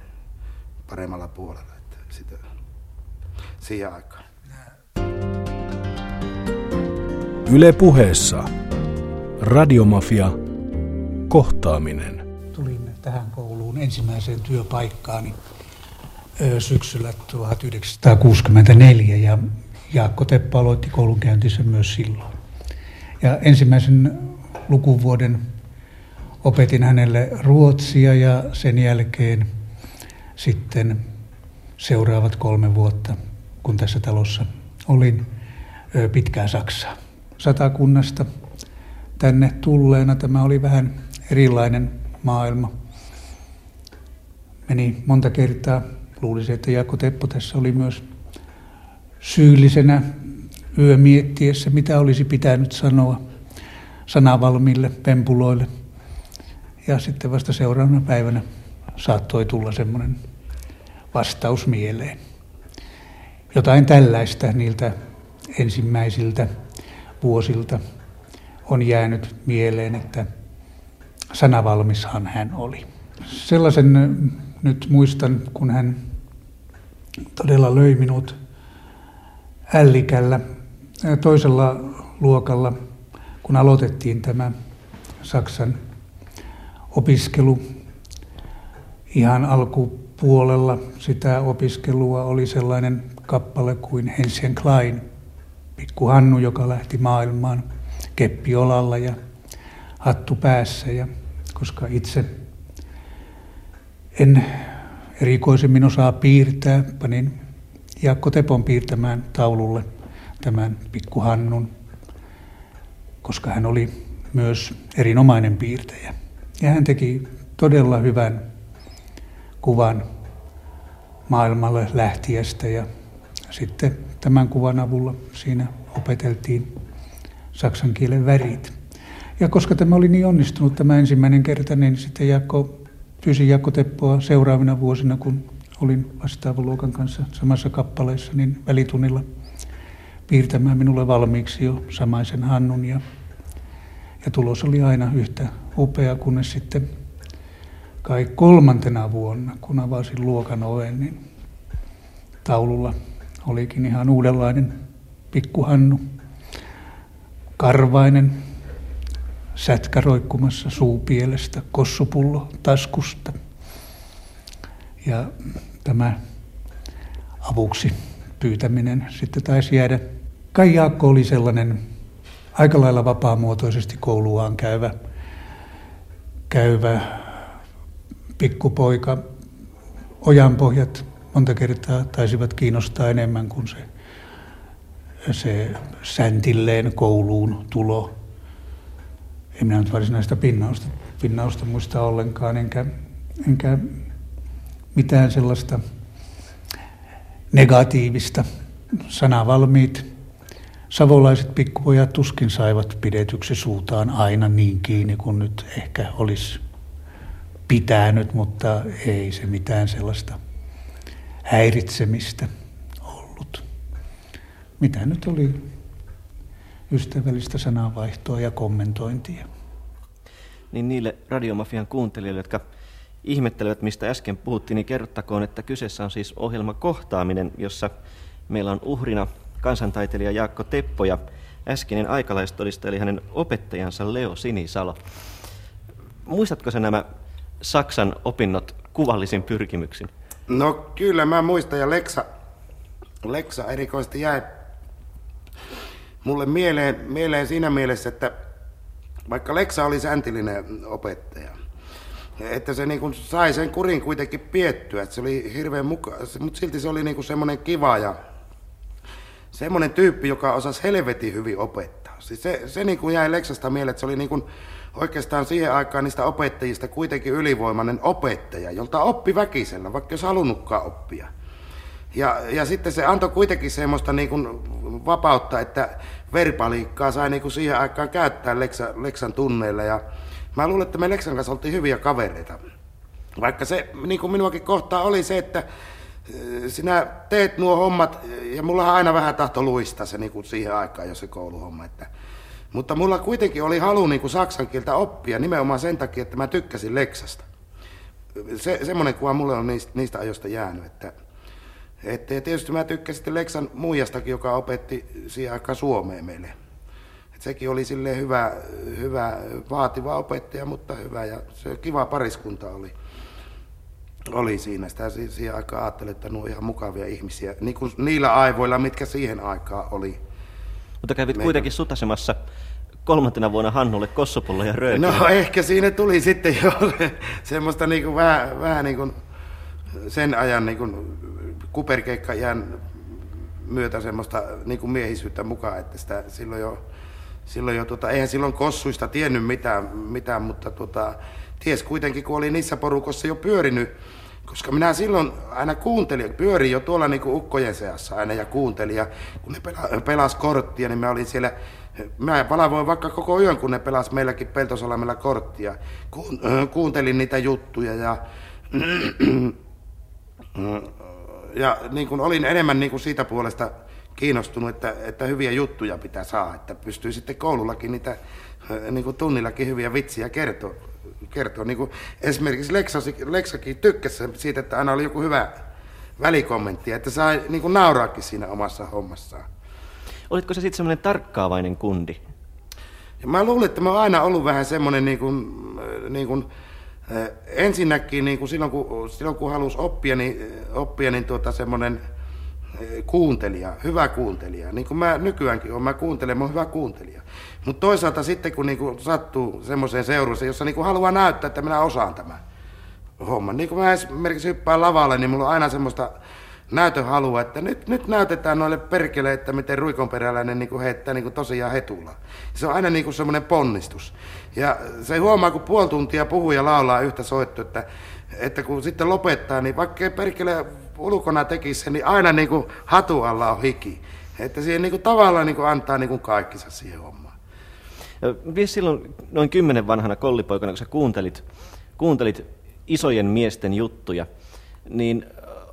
paremmalla puolella. Että sitä siihen aikaan. Yle puheessa. Radiomafia. Kohtaaminen. Tulin tähän kouluun ensimmäiseen työpaikkaani syksyllä 1964 ja Jaakko Teppa aloitti koulunkäyntissä myös silloin. Ja ensimmäisen lukuvuoden opetin hänelle ruotsia ja sen jälkeen sitten seuraavat kolme vuotta kun tässä talossa olin pitkään Saksaa. Satakunnasta tänne tulleena tämä oli vähän erilainen maailma. Meni monta kertaa, luulisin, että Jaakko Teppo tässä oli myös syyllisenä yö miettiessä, mitä olisi pitänyt sanoa sanavalmille pempuloille. Ja sitten vasta seuraavana päivänä saattoi tulla semmoinen vastaus mieleen. Jotain tällaista niiltä ensimmäisiltä vuosilta on jäänyt mieleen, että sanavalmishan hän oli. Sellaisen nyt muistan, kun hän todella löi minut ällikällä toisella luokalla, kun aloitettiin tämä Saksan opiskelu ihan alkupuolella sitä opiskelua oli sellainen kappale kuin Hensen Klein, pikku Hannu, joka lähti maailmaan keppi olalla ja hattu päässä. Ja koska itse en erikoisemmin osaa piirtää, panin Jaakko Tepon piirtämään taululle tämän pikku Hannun, koska hän oli myös erinomainen piirtäjä. Ja hän teki todella hyvän kuvan maailmalle lähtiästä ja sitten tämän kuvan avulla siinä opeteltiin saksan kielen värit. Ja koska tämä oli niin onnistunut tämä ensimmäinen kerta, niin sitten Jaakko, pyysi Jaakko Teppoa seuraavina vuosina, kun olin vastaavan luokan kanssa samassa kappaleessa, niin välitunnilla piirtämään minulle valmiiksi jo samaisen Hannun. Ja, ja tulos oli aina yhtä upea, kunnes sitten kai kolmantena vuonna, kun avasin luokan oven, niin taululla olikin ihan uudenlainen pikkuhannu. Karvainen, sätkä roikkumassa suupielestä, kossupullo taskusta. Ja tämä avuksi pyytäminen sitten taisi jäädä. Kai Jaakko oli sellainen aika lailla vapaamuotoisesti kouluaan käyvä, käyvä pikkupoika. Ojanpohjat monta kertaa taisivat kiinnostaa enemmän kuin se, se säntilleen kouluun tulo. En minä nyt varsinaista pinnausta, pinnausta muista ollenkaan, enkä, enkä mitään sellaista negatiivista. Sanavalmiit savolaiset pikkupojat tuskin saivat pidetyksi suutaan aina niin kiinni kuin nyt ehkä olisi pitänyt, mutta ei se mitään sellaista häiritsemistä ollut. Mitä nyt oli ystävällistä sananvaihtoa ja kommentointia. Niin niille radiomafian kuuntelijoille, jotka ihmettelevät, mistä äsken puhuttiin, niin kerrottakoon, että kyseessä on siis ohjelma Kohtaaminen, jossa meillä on uhrina kansantaiteilija Jaakko Teppo ja äskeinen aikalaistodistaja eli hänen opettajansa Leo Sinisalo. Muistatko sä nämä Saksan opinnot kuvallisin pyrkimyksin? No kyllä mä muistan ja Leksa, Leksa erikoisesti jäi mulle mieleen, mieleen siinä mielessä, että vaikka Leksa oli säntillinen opettaja, että se niin sai sen kurin kuitenkin piettyä, että se oli hirveän mukaan, mutta silti se oli niin semmoinen kiva ja semmoinen tyyppi, joka osasi helvetin hyvin opettaa. Siis se, se niin jäi Leksasta mieleen, että se oli niin oikeastaan siihen aikaan niistä opettajista kuitenkin ylivoimainen opettaja, jolta oppi väkisellä, vaikka jos halunnutkaan oppia. Ja, ja sitten se antoi kuitenkin semmoista niin kuin vapautta, että verbaliikkaa sai niin kuin siihen aikaan käyttää Leksa, Leksan tunneilla. Ja mä luulen, että me Leksan kanssa oltiin hyviä kavereita. Vaikka se niin kuin minuakin kohtaa oli se, että sinä teet nuo hommat, ja mulla aina vähän tahto luistaa se niin kuin siihen aikaan, jos se kouluhomma. Että, mutta mulla kuitenkin oli halu niin kuin saksan kieltä oppia nimenomaan sen takia, että mä tykkäsin Leksasta. Se, semmoinen kuva mulle on niistä, niistä ajoista jäänyt. Että, että, ja tietysti mä tykkäsin Leksan muijastakin, joka opetti siihen aikaan Suomeen meille. Et sekin oli sille hyvä, hyvä, vaativa opettaja, mutta hyvä ja se kiva pariskunta oli oli siinä. Sitä siihen aikaan ajattelin, että nuo ihan mukavia ihmisiä, niin kuin niillä aivoilla, mitkä siihen aikaan oli. Mutta kävit Meidän... kuitenkin sutasemassa kolmantena vuonna Hannulle kossopulla ja röökiä. No ehkä siinä tuli sitten jo semmoista niin kuin vähän, vähän niin kuin sen ajan niin kuin kuperkeikkajään myötä semmoista niin kuin miehisyyttä mukaan, että sitä silloin jo, silloin jo tota, eihän silloin kossuista tiennyt mitään, mitään mutta tota, ties kuitenkin, kun oli niissä porukossa jo pyörinyt, koska minä silloin aina kuuntelin, pyörin jo tuolla niin ukkojen seassa aina ja kuuntelin. Ja kun ne pela, pelas korttia, niin mä olin siellä, mä palavoin vaikka koko yön, kun ne pelas meilläkin Peltosalamella korttia. Kuun, kuuntelin niitä juttuja ja, ja niin kuin olin enemmän niin kuin siitä puolesta kiinnostunut, että, että hyviä juttuja pitää saada, että pystyy sitten koulullakin niitä niin kuin tunnillakin hyviä vitsiä kertoa kertoa. Niin kuin esimerkiksi Leksasi, Leksakin tykkäsi siitä, että aina oli joku hyvä välikommentti, että sai niin kuin nauraakin siinä omassa hommassaan. Olitko se sitten semmoinen tarkkaavainen kundi? Ja mä luulen, että mä oon aina ollut vähän semmoinen niin kuin, niin kuin, ensinnäkin niin kuin silloin, kun, silloin kun halusi oppia, niin, oppia, niin tuota semmoinen kuuntelija, hyvä kuuntelija. Niin kuin mä nykyäänkin olen, mä kuuntelen, mä oon hyvä kuuntelija. Mutta toisaalta sitten kun niinku sattuu semmoiseen seuraan, jossa niinku haluaa näyttää, että minä osaan tämän homman. Niin kun mä esimerkiksi hyppään lavalle, niin mulla on aina semmoista näytön halua, että nyt, nyt näytetään noille perkele, että miten ruikonperäläinen niin heittää niin tosiaan hetulla. Se on aina niin semmoinen ponnistus. Ja se huomaa, kun puoli tuntia puhuu ja laulaa yhtä soittu, että, että kun sitten lopettaa, niin vaikka perkele ulkona tekisi sen, niin aina niin hatu alla on hiki. Että siihen niin tavallaan niin antaa niin kaikkinsa siihen hommaan. Mies silloin noin kymmenen vanhana kollipoikana, kun sä kuuntelit, kuuntelit isojen miesten juttuja, niin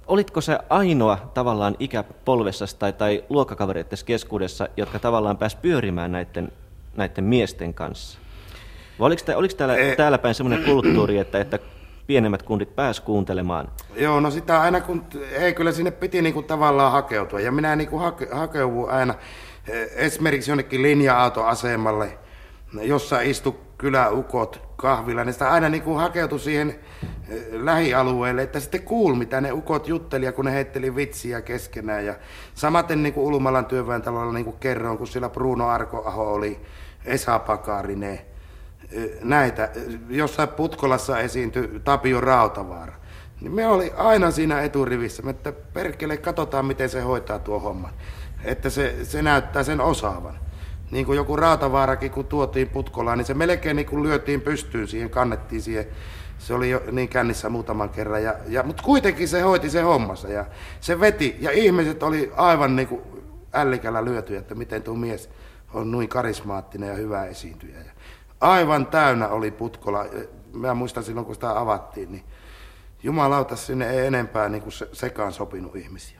olitko se ainoa tavallaan ikäpolvessa tai, tai luokkakavereiden keskuudessa, jotka tavallaan pääs pyörimään näiden, näiden miesten kanssa? Vai oliko, oliko täällä, e- täällä päin semmoinen kulttuuri, että, että pienemmät kundit pääs kuuntelemaan? Joo, no sitä aina kun, ei kyllä sinne piti niinku tavallaan hakeutua ja minä niinku hake, hakeuduin aina esimerkiksi jonnekin linja-autoasemalle jossa istu kyläukot kahvilla, niin sitä aina niin kuin hakeutui siihen eh, lähialueelle, että sitten kuul, mitä ne ukot jutteli, kun ne heitteli vitsiä keskenään. Ja samaten niin kuin Ulumalan työväentalolla niin kuin kerroin, kun siellä Bruno Arkoaho oli, Esa Pakarinen, eh, näitä. Jossain Putkolassa esiintyi Tapio Rautavaara. Niin me oli aina siinä eturivissä, että perkele, katsotaan miten se hoitaa tuo homma. Että se, se näyttää sen osaavan niin kuin joku rautavaarakin, kun tuotiin putkolaan, niin se melkein niin kuin lyötiin pystyyn siihen, kannettiin siihen. Se oli jo niin kännissä muutaman kerran, ja, ja, mutta kuitenkin se hoiti se hommansa ja se veti. Ja ihmiset oli aivan niin kuin ällikällä lyöty, että miten tuo mies on noin karismaattinen ja hyvä esiintyjä. Ja aivan täynnä oli putkola. Mä muistan silloin, kun sitä avattiin, niin jumalauta sinne ei enempää niin kuin se, sekaan sopinut ihmisiä.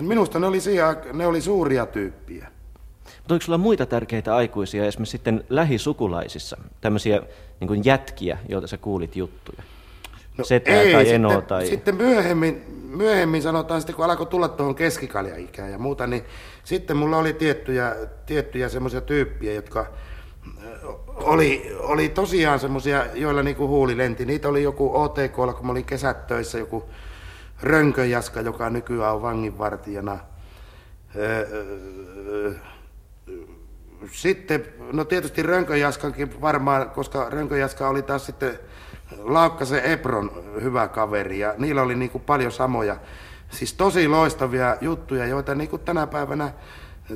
Minusta ne oli, siihen, ne oli suuria tyyppiä. Mutta oliko sulla muita tärkeitä aikuisia esimerkiksi sitten lähisukulaisissa, tämmöisiä niin kuin jätkiä, joita sä kuulit juttuja? No Setää ei, tai sitten, eno tai... Sitten myöhemmin, myöhemmin sanotaan, sitten kun alkoi tulla tuohon keskikaljaikään ja muuta, niin sitten mulla oli tiettyjä, tiettyjä semmoisia tyyppiä, jotka oli, oli tosiaan semmoisia, joilla niinku huuli lenti. Niitä oli joku OTK, kun mä olin kesät töissä, joku Rönköjaska, joka nykyään on vanginvartijana. Öö, sitten, no tietysti Rönköjaskankin varmaan, koska Rönköjaska oli taas sitten Laukkasen Ebron hyvä kaveri ja niillä oli niin kuin paljon samoja, siis tosi loistavia juttuja, joita niin kuin tänä päivänä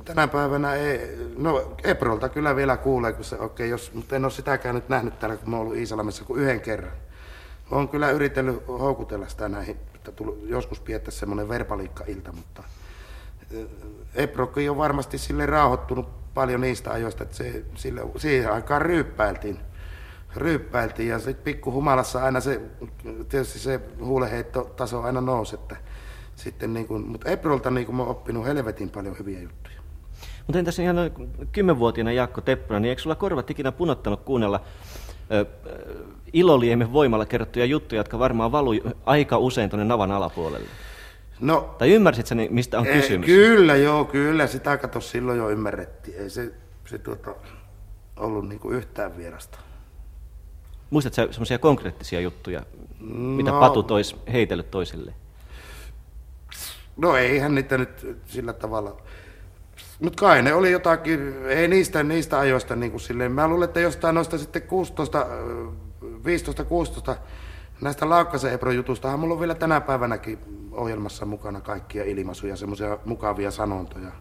Tänä päivänä ei, no Eprolta kyllä vielä kuulee, kun se, okay, jos, mutta en ole sitäkään nyt nähnyt täällä, kun mä oon ollut Iisalamessa kuin yhden kerran. Olen kyllä yritellyt houkutella sitä näihin, että tullut, joskus piettäisi semmoinen verpaliikka-ilta, mutta Eprokin on varmasti sille rauhoittunut paljon niistä ajoista, että se, sille, siihen aikaan ryyppäiltiin. Ryyppäiltiin ja sitten pikkuhumalassa aina se, tietysti se huuleheittotaso aina nousi, että sitten niin kuin, mutta Eprolta niin kuin mä oon oppinut helvetin paljon hyviä juttuja. Mutta entäs ihan kymmenvuotiaana Jaakko Teppura, niin eikö sulla korvat ikinä punottanut kuunnella ö, Iloliemen voimalla kerrottuja juttuja, jotka varmaan valui aika usein tuonne navan alapuolelle? No, tai ymmärsit sä, mistä on kysymys? Kyllä, joo, kyllä. Sitä kato silloin jo ymmärrettiin. Ei se, se tuota, ollut niinku yhtään vierasta. Muistatko sä semmoisia konkreettisia juttuja, mitä no, Patu tois heitellyt toisille? No eihän niitä nyt sillä tavalla. Mutta kai ne oli jotakin, ei niistä, niistä ajoista niin kuin silleen. Mä luulen, että jostain noista sitten 16, 15-16 Näistä Laukkasen Ebro-jutustahan mulla on vielä tänä päivänäkin ohjelmassa mukana kaikkia ilmaisuja, semmoisia mukavia sanontoja,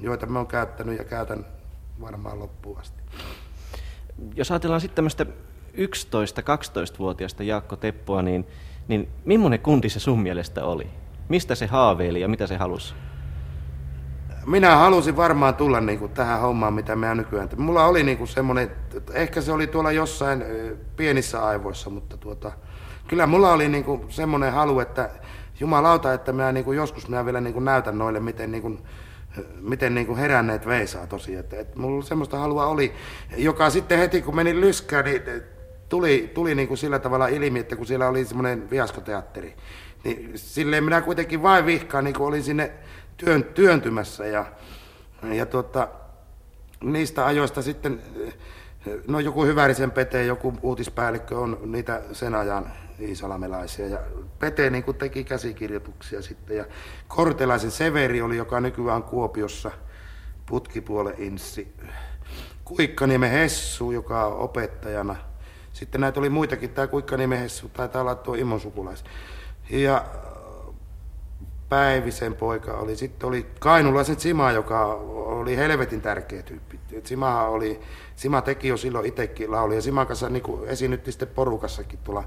joita mä oon käyttänyt ja käytän varmaan loppuun asti. Jos ajatellaan sitten tämmöistä 11-12-vuotiaasta Jaakko Teppoa, niin, niin millainen kunti se sun mielestä oli? Mistä se haaveili ja mitä se halusi? Minä halusin varmaan tulla niin kuin tähän hommaan, mitä mä nykyään... Mulla oli niin kuin semmoinen, ehkä se oli tuolla jossain pienissä aivoissa, mutta tuota, kyllä mulla oli niin kuin semmoinen halu, että jumalauta, että mä kuin joskus mä vielä niin kuin näytän noille, miten, niin kuin, miten niin kuin heränneet veisaa tosiaan. Että, että mulla semmoista halua oli, joka sitten heti kun menin lyskään, niin tuli, tuli niin kuin sillä tavalla ilmi, että kun siellä oli semmoinen viaskoteatteri, niin silleen minä kuitenkin vain vihkaan, niin kuin olin sinne työn, työntymässä ja, ja tuota, niistä ajoista sitten, no joku Hyvärisen Pete, joku uutispäällikkö on niitä sen ajan iisalamelaisia ja Pete niin kuin teki käsikirjoituksia sitten ja Kortelaisen Severi oli, joka nykyään Kuopiossa, putkipuolen inssi, Kuikkaniemen Hessu, joka on opettajana. Sitten näitä oli muitakin, tämä Kuikkaniemen Hessu taitaa olla tuo Immon sukulais. Ja Päivisen poika oli. Sitten oli Kainulaisen Sima, joka oli helvetin tärkeä tyyppi. Sima, oli, Sima teki jo silloin itsekin lauli ja Siman kanssa niin esiinnytti sitten porukassakin tuolla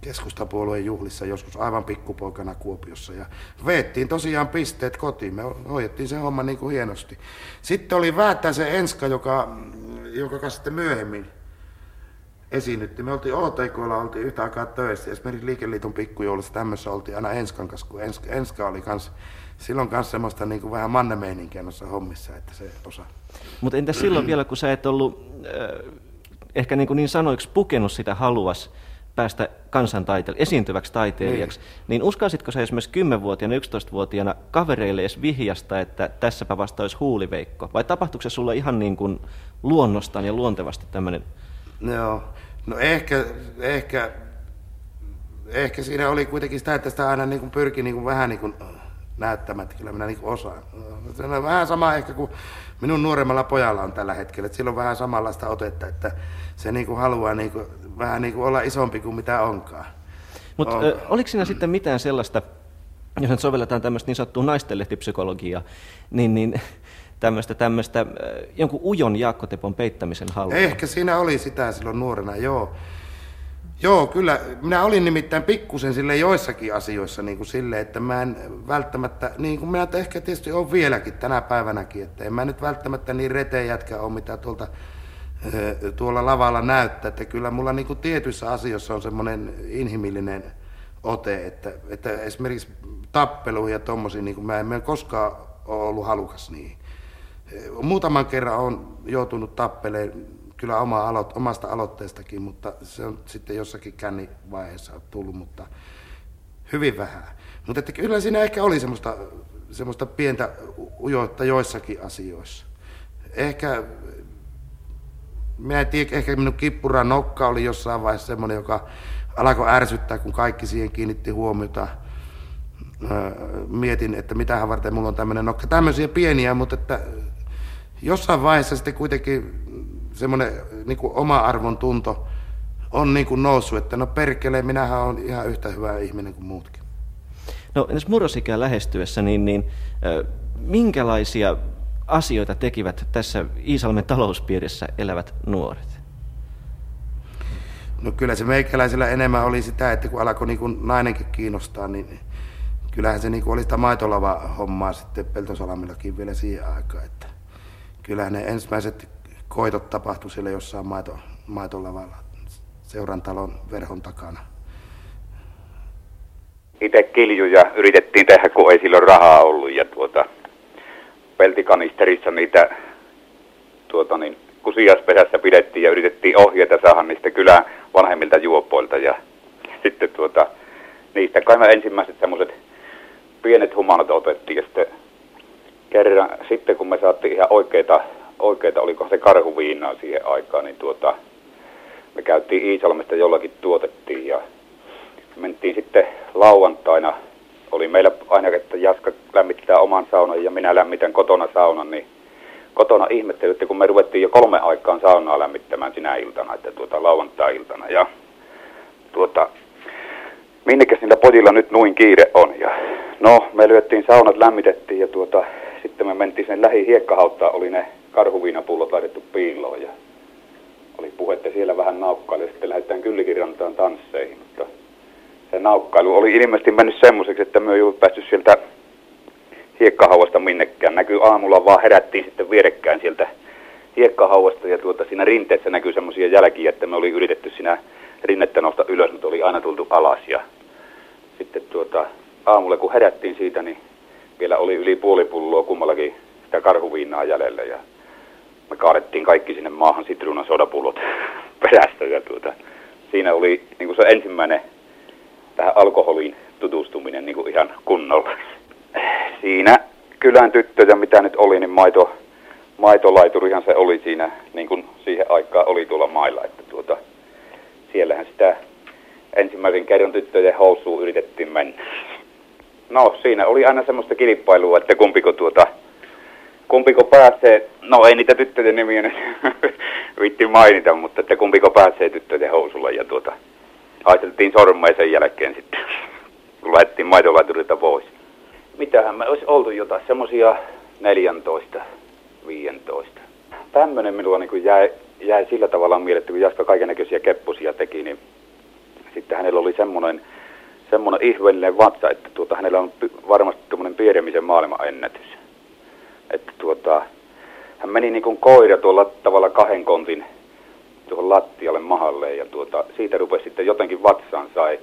keskustapuolueen juhlissa joskus aivan pikkupoikana Kuopiossa. Ja veettiin tosiaan pisteet kotiin. Me hoidettiin se homma niin kuin hienosti. Sitten oli se Enska, joka, joka sitten myöhemmin esiinnytti. Me oltiin OTKlla, oltiin yhtä aikaa töissä. Esimerkiksi Liikeliiton pikkujoulussa tämmössä oltiin aina Enskan kanssa, kun Enska, Enska oli kans, silloin kanssa semmoista niin kuin vähän mannemeininkiä noissa hommissa, että se osaa. Mutta entä silloin vielä, kun sä et ollut äh, ehkä niin, kuin niin sanoiksi pukenut sitä haluas päästä kansantaiteilijaksi, esiintyväksi taiteilijaksi, niin, niin uskalsitko sä esimerkiksi 10-vuotiaana, 11-vuotiaana kavereille edes vihjasta, että tässäpä vasta olisi huuliveikko? Vai tapahtuiko se sulla ihan niin kuin luonnostaan ja luontevasti tämmöinen? Joo, no ehkä, ehkä, ehkä siinä oli kuitenkin sitä, että sitä aina niin kuin pyrki niin kuin vähän niin kuin näyttämään, että kyllä minä niin kuin osaan. Se on vähän sama ehkä kuin minun nuoremmalla pojalla on tällä hetkellä, että sillä on vähän samanlaista otetta, että se niin kuin haluaa niin kuin, vähän niin kuin olla isompi kuin mitä onkaan. Mutta on. oliko siinä sitten mitään sellaista, jos nyt sovelletaan tämmöistä niin sanottua naistenlehtipsykologiaa, niin, niin tämmöistä, tämmöistä jonkun ujon Jaakko Tepon peittämisen halua? Ehkä siinä oli sitä silloin nuorena, joo. Joo, kyllä. Minä olin nimittäin pikkusen sille joissakin asioissa niin kuin sille, että mä en välttämättä, niin kuin minä ehkä tietysti on vieläkin tänä päivänäkin, että en mä nyt välttämättä niin reteen jätkä ole, mitä tuolta tuolla lavalla näyttää, että kyllä mulla niin kuin tietyissä asioissa on semmoinen inhimillinen ote, että, että esimerkiksi tappeluihin ja tommosiin, niin kuin mä en, mä en koskaan ollut halukas niihin. Muutaman kerran on joutunut tappelemaan kyllä oma alo, omasta aloitteestakin, mutta se on sitten jossakin kännivaiheessa tullut, mutta hyvin vähän. Mutta että kyllä siinä ehkä oli semmoista, semmoista pientä ujoutta joissakin asioissa. Ehkä, minä en tiedä, ehkä minun kippura nokka oli jossain vaiheessa semmoinen, joka alkoi ärsyttää, kun kaikki siihen kiinnitti huomiota. Mietin, että mitähän varten mulla on tämmöinen nokka. Tämmöisiä pieniä, mutta että jossain vaiheessa sitten kuitenkin semmoinen niin oma arvon tunto on niin kuin noussut, että no perkele, minähän on ihan yhtä hyvä ihminen kuin muutkin. No entäs murrosikään lähestyessä, niin, niin äh, minkälaisia asioita tekivät tässä Iisalmen talouspiirissä elävät nuoret? No kyllä se meikäläisellä enemmän oli sitä, että kun alkoi niin kuin nainenkin kiinnostaa, niin kyllähän se niin kuin oli sitä maitolava hommaa sitten Peltosalamillakin vielä siihen aikaan. Että kyllähän ne ensimmäiset koitot tapahtui siellä jossain maito, maitolavalla seurantalon verhon takana. Itse kiljuja yritettiin tehdä, kun ei silloin rahaa ollut. Ja tuota, peltikanisterissa niitä tuota, niin, kusiaspesässä pidettiin ja yritettiin ohjeita saada niistä kylän vanhemmilta juopoilta. Ja sitten tuota, niistä kai ensimmäiset semmoiset pienet humanot otettiin. Ja sitten kerran sitten, kun me saatiin ihan oikeita oikeita, oliko se karhuviinaa siihen aikaan, niin tuota, me käytiin Iisalmesta jollakin tuotettiin ja mentiin sitten lauantaina, oli meillä aina, että Jaska lämmittää oman saunan ja minä lämmitän kotona saunan, niin kotona ihmetteli, että kun me ruvettiin jo kolme aikaan saunaa lämmittämään sinä iltana, että tuota lauantai-iltana. Ja tuota, minnekäs niillä pojilla nyt noin kiire on? Ja no, me lyöttiin saunat, lämmitettiin ja tuota, sitten me mentiin sinne lähi hiekkahauttaan, oli ne karhuviinapullot laitettu piiloon ja oli puhetta siellä vähän naukkailu ja sitten lähdetään kyllikirantaan tansseihin, mutta se naukkailu oli ilmeisesti mennyt semmoiseksi, että me ei ollut päästy sieltä hiekkahauasta minnekään. Näkyy aamulla vaan herättiin sitten vierekkäin sieltä hiekkahauasta ja tuota, siinä rinteessä näkyy semmoisia jälkiä, että me oli yritetty siinä rinnettä nousta ylös, mutta oli aina tultu alas ja sitten tuota, aamulla kun herättiin siitä, niin vielä oli yli puoli pulloa kummallakin sitä karhuviinaa jäljellä ja me kaadettiin kaikki sinne maahan sitruunan sodapullot perästä ja tuota, siinä oli niin kuin se ensimmäinen tähän alkoholiin tutustuminen niin kuin ihan kunnolla. Siinä kylän tyttöjä, mitä nyt oli, niin maito, maitolaiturihan se oli siinä, niin kuin siihen aikaan oli tuolla mailla, että tuota, siellähän sitä ensimmäisen kerran tyttöjen housuun yritettiin mennä. No, siinä oli aina semmoista kilpailua, että kumpiko tuota, kumpiko pääsee, no ei niitä tyttöjen nimiä nyt vitti mainita, mutta että kumpiko pääsee tyttöjen housulla ja tuota, haisteltiin sormea sen jälkeen sitten, kun lähdettiin maitolaiturilta pois. Mitähän me olisi oltu jotain, semmosia 14, 15. Tämmönen minulla niin jäi, jäi sillä tavalla mieleen, kun Jaska kaikenlaisia keppusia teki, niin sitten hänellä oli semmoinen, semmoinen ihmeellinen vatsa, että tuota, hänellä on varmasti tämmöinen piiremisen maailmanennätys että tuota, hän meni niin kuin koira tuolla tavalla kahden kontin tuohon lattialle mahalle ja tuota, siitä rupesi sitten jotenkin vatsaan sai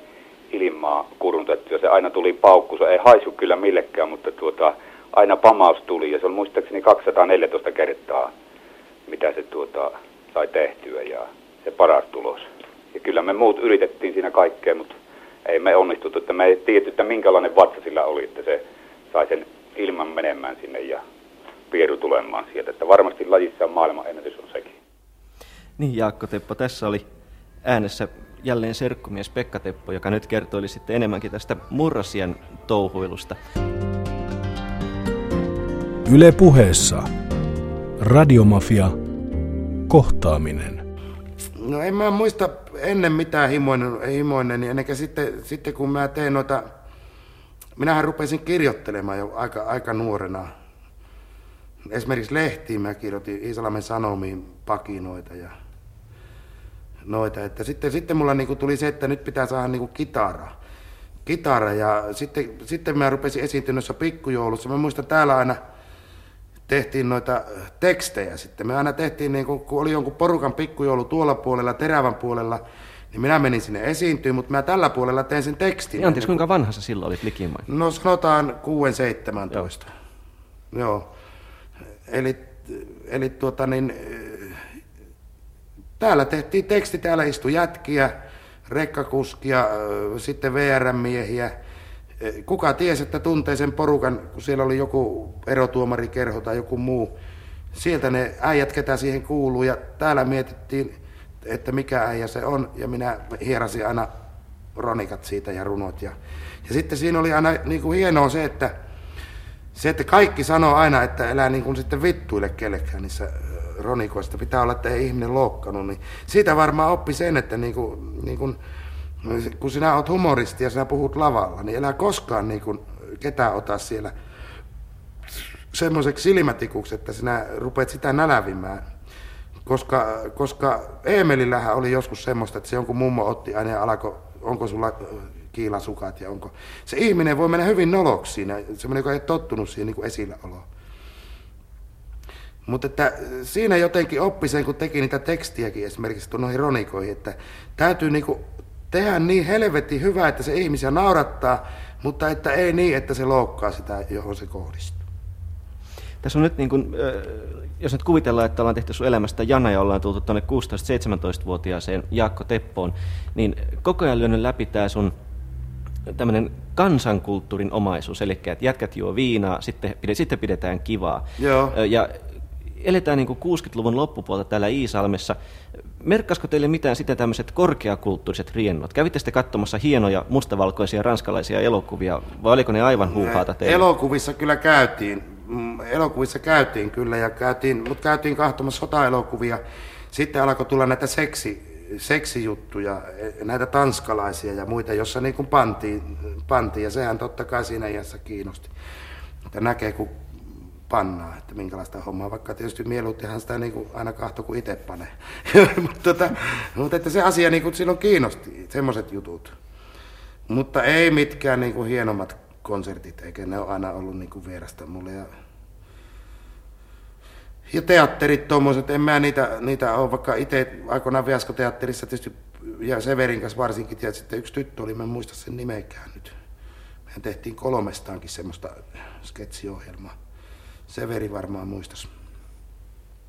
ilmaa kuruntettu ja se aina tuli paukku. Se ei haisu kyllä millekään, mutta tuota, aina pamaus tuli ja se on muistaakseni 214 kertaa, mitä se tuota, sai tehtyä ja se paras tulos. Ja kyllä me muut yritettiin siinä kaikkea, mutta ei me onnistuttu. Että me ei tiedetty, että minkälainen vatsa sillä oli, että se sai sen ilman menemään sinne ja pieru tulemaan sieltä. Että varmasti lajissa maailman ennätys on sekin. Niin Jaakko Teppo, tässä oli äänessä jälleen serkkumies Pekka Teppo, joka nyt kertoili sitten enemmänkin tästä murrosien touhuilusta. Yle puheessa. Radiomafia. Kohtaaminen. No en mä muista ennen mitään himoinen, himoinen niin ennen sitten, sitten kun mä tein noita, minähän rupesin kirjoittelemaan jo aika, aika nuorena. Esimerkiksi lehtiin mä kirjoitin Iisalmen Sanomiin pakinoita ja noita. Että sitten, sitten mulla niinku tuli se, että nyt pitää saada niinku kitara. Kitara ja sitten, sitten mä rupesin esiintyä noissa pikkujoulussa. Mä muistan täällä aina tehtiin noita tekstejä sitten. Me aina tehtiin, niin kun, kun oli jonkun porukan pikkujoulu tuolla puolella, terävän puolella, niin minä menin sinne esiintyä, mutta mä tällä puolella tein sen tekstin. Niin, anteeksi, kuinka vanha sä silloin olit likimain? No sanotaan 6-17. Joo. Joo. Eli, eli tuota niin, täällä tehtiin teksti, täällä istui jätkiä, rekkakuskia, sitten VR-miehiä. Kuka tiesi, että tuntee sen porukan, kun siellä oli joku erotuomarikerho tai joku muu. Sieltä ne äijät, ketä siihen kuuluu, ja täällä mietittiin, että mikä äijä se on, ja minä hierasin aina ronikat siitä ja runot. Ja, ja sitten siinä oli aina niin kuin hienoa se, että se, että kaikki sanoo aina, että elää niin kuin sitten vittuille kellekään niissä ronikoista. Pitää olla, että ei ihminen loukkanut. Niin siitä varmaan oppi sen, että niin kuin, niin kuin, kun sinä olet humoristi ja sinä puhut lavalla, niin elää koskaan niin kuin ketään ota siellä semmoiseksi silmätikuksi, että sinä rupeat sitä nälävimään. Koska, koska Eemelillähän oli joskus semmoista, että se jonkun mummo otti aina ja alkoi, onko sulla kiilasukat ja onko... Se ihminen voi mennä hyvin noloksi siinä, semmoinen, joka ei tottunut siihen niin kuin esilläoloon. Mutta että siinä jotenkin oppi sen, kun teki niitä tekstiäkin esimerkiksi noihin ronikoihin, että täytyy niin tehdä niin helvetin hyvää, että se ihmisiä naurattaa, mutta että ei niin, että se loukkaa sitä, johon se kohdistuu. Tässä on nyt niin kuin, jos nyt kuvitellaan, että ollaan tehty sun elämästä jana ja ollaan tultu tuonne 16-17-vuotiaaseen Jaakko Teppoon, niin koko ajan lyönyt läpi tämä sun tämmöinen kansankulttuurin omaisuus, eli että jätkät juo viinaa, sitten, sitten pidetään kivaa. Joo. Ja eletään niin 60-luvun loppupuolta täällä Iisalmessa. Merkkasko teille mitään sitten tämmöiset korkeakulttuuriset riennot? Kävitte sitten katsomassa hienoja mustavalkoisia ranskalaisia elokuvia, vai oliko ne aivan huuhaata teille? Elokuvissa kyllä käytiin. Mm, elokuvissa käytiin kyllä, ja käytiin, mutta käytiin katsomassa sotaelokuvia. Sitten alkoi tulla näitä seksi, seksijuttuja, e, näitä tanskalaisia ja muita, jossa niin pantiin, pantiin, ja sehän totta kai siinä iässä kiinnosti. Että näkee, kun pannaa, että minkälaista hommaa, vaikka tietysti mieluuttihan sitä niin kuin aina kahto kuin itse panee. mutta, tota, mutta että se asia niin kuin silloin kiinnosti, semmoiset jutut. Mutta ei mitkään niin kuin hienommat konsertit, eikä ne ole aina ollut niin kuin vierasta mulle. Ja, ja teatterit tuommoiset, en mä niitä, niitä ole, vaikka itse aikoinaan Viasko-teatterissa tietysti, ja Severin kanssa varsinkin, ja sitten yksi tyttö oli, mä en muista sen nimekään nyt. Mehän tehtiin kolmestaankin semmoista sketsiohjelmaa. Severi varmaan muistas.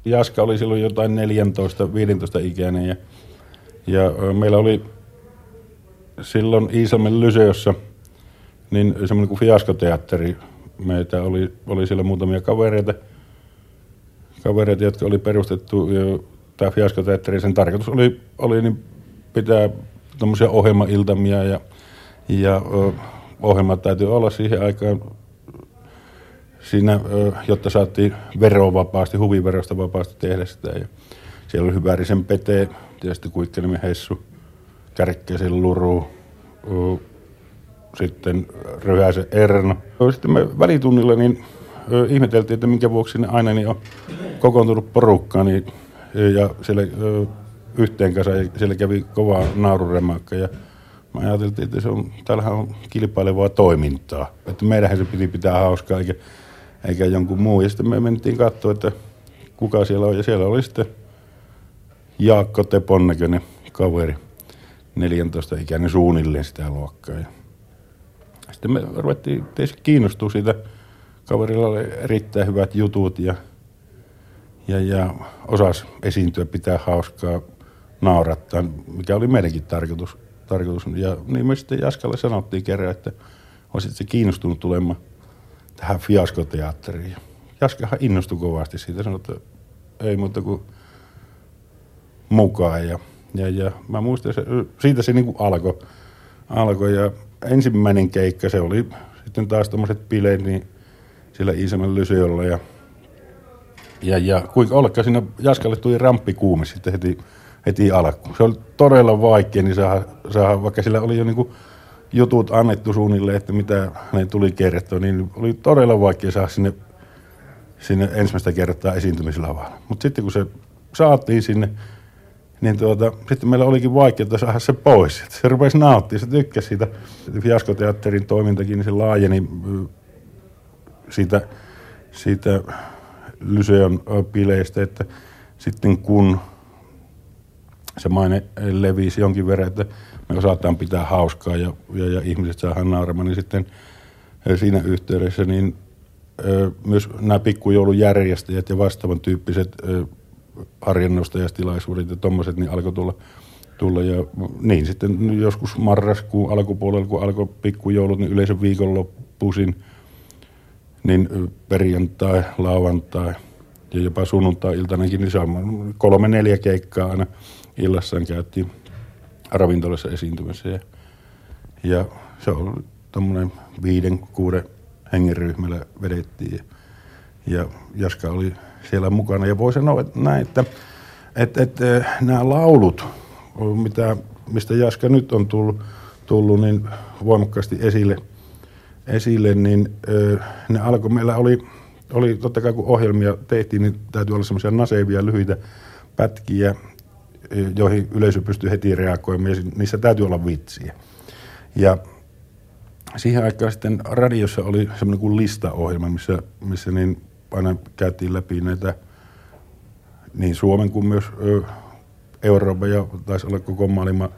Jaska oli silloin jotain 14-15 ikäinen ja, ja meillä oli silloin Iisalmen Lyseossa niin semmoinen kuin fiaskoteatteri. Meitä oli, oli siellä muutamia kavereita, kavereita, jotka oli perustettu jo tämä fiaskoteatteri. Sen tarkoitus oli, oli niin pitää tuommoisia ohjelmailtamia ja, ja ohjelmat täytyy olla siihen aikaan siinä, jotta saatiin verovapaasti, huviverosta vapaasti tehdä sitä. Ja siellä oli Hyvärisen Pete, tietysti Kuikkelimi Hessu, Kärkkäisen Luru, sitten Ryhäisen Erno. Sitten me välitunnilla niin ihmeteltiin, että minkä vuoksi ne aina niin on kokoontunut porukkaan niin, ja siellä yhteen kanssa ja siellä kävi kovaa naururemakka ja Mä ajateltiin, että se on, täällähän on kilpailevaa toimintaa. Että meidänhän se piti pitää hauskaa, eikä eikä jonkun muu. Ja sitten me mentiin katsoa, että kuka siellä on. Ja siellä oli sitten Jaakko Tepon näköinen kaveri, 14 ikäinen suunnilleen sitä luokkaa. Ja sitten me ruvettiin tietysti kiinnostua siitä. Kaverilla oli erittäin hyvät jutut ja, ja, ja osas esiintyä, pitää hauskaa, naurattaa, mikä oli meidänkin tarkoitus. tarkoitus. Ja niin me sitten Jaskalle sanottiin kerran, että olisit se kiinnostunut tulemaan tähän fiaskoteatteriin. Jaskahan innostui kovasti siitä, sanoi, että ei muuta kuin mukaan. Ja, ja, ja mä muistan, että siitä se niin alkoi. Alko, ja ensimmäinen keikka, se oli sitten taas tämmöiset bileet niin siellä Iisamän Lyseolla. Ja, ja, ja kuinka ollakaan siinä Jaskalle tuli ramppi kuumi sitten heti, heti alkuun. Se oli todella vaikea, niin saada, saada vaikka sillä oli jo niin kuin jutut annettu suunnilleen, että mitä ne tuli kerrottua, niin oli todella vaikea saada sinne, sinne ensimmäistä kertaa esiintymislavalle. Mutta sitten kun se saatiin sinne, niin tuota, sitten meillä olikin vaikeaa saada se pois. Että se rupesi nauttia, se tykkäsi siitä. Fiaskoteatterin toimintakin, niin se laajeni siitä, siitä Lyseon pileistä, että sitten kun se maine levisi jonkin verran, että me osataan pitää hauskaa ja, ja, ja ihmiset saadaan nauramaan, niin sitten siinä yhteydessä niin myös nämä pikkujoulujärjestäjät ja vastaavan tyyppiset harjannostajastilaisuudet ja tuommoiset, niin alkoi tulla, tulla. Ja niin sitten joskus marraskuun alkupuolella, kun alkoi pikkujoulut, niin yleensä viikonloppuisin, niin perjantai, lauantai ja jopa sunnuntai-iltanakin, niin on kolme neljä keikkaa aina illassaan käytiin ravintolassa esiintymässä. Ja, ja se on tuommoinen viiden, kuuden hengen ryhmällä vedettiin. Ja, ja Jaska oli siellä mukana. Ja voi sanoa että näin, että, että, että äh, nämä laulut, mitä, mistä Jaska nyt on tullut, tullut niin voimakkaasti esille, esille niin äh, ne alkoi, meillä oli, oli totta kai kun ohjelmia tehtiin, niin täytyy olla semmoisia nasevia, lyhyitä pätkiä, joihin yleisö pystyy heti reagoimaan, ja niissä täytyy olla vitsiä. Ja siihen aikaan sitten radiossa oli semmoinen kuin listaohjelma, missä, missä niin aina käytiin läpi näitä niin Suomen kuin myös Euroopan ja taisi olla koko maailman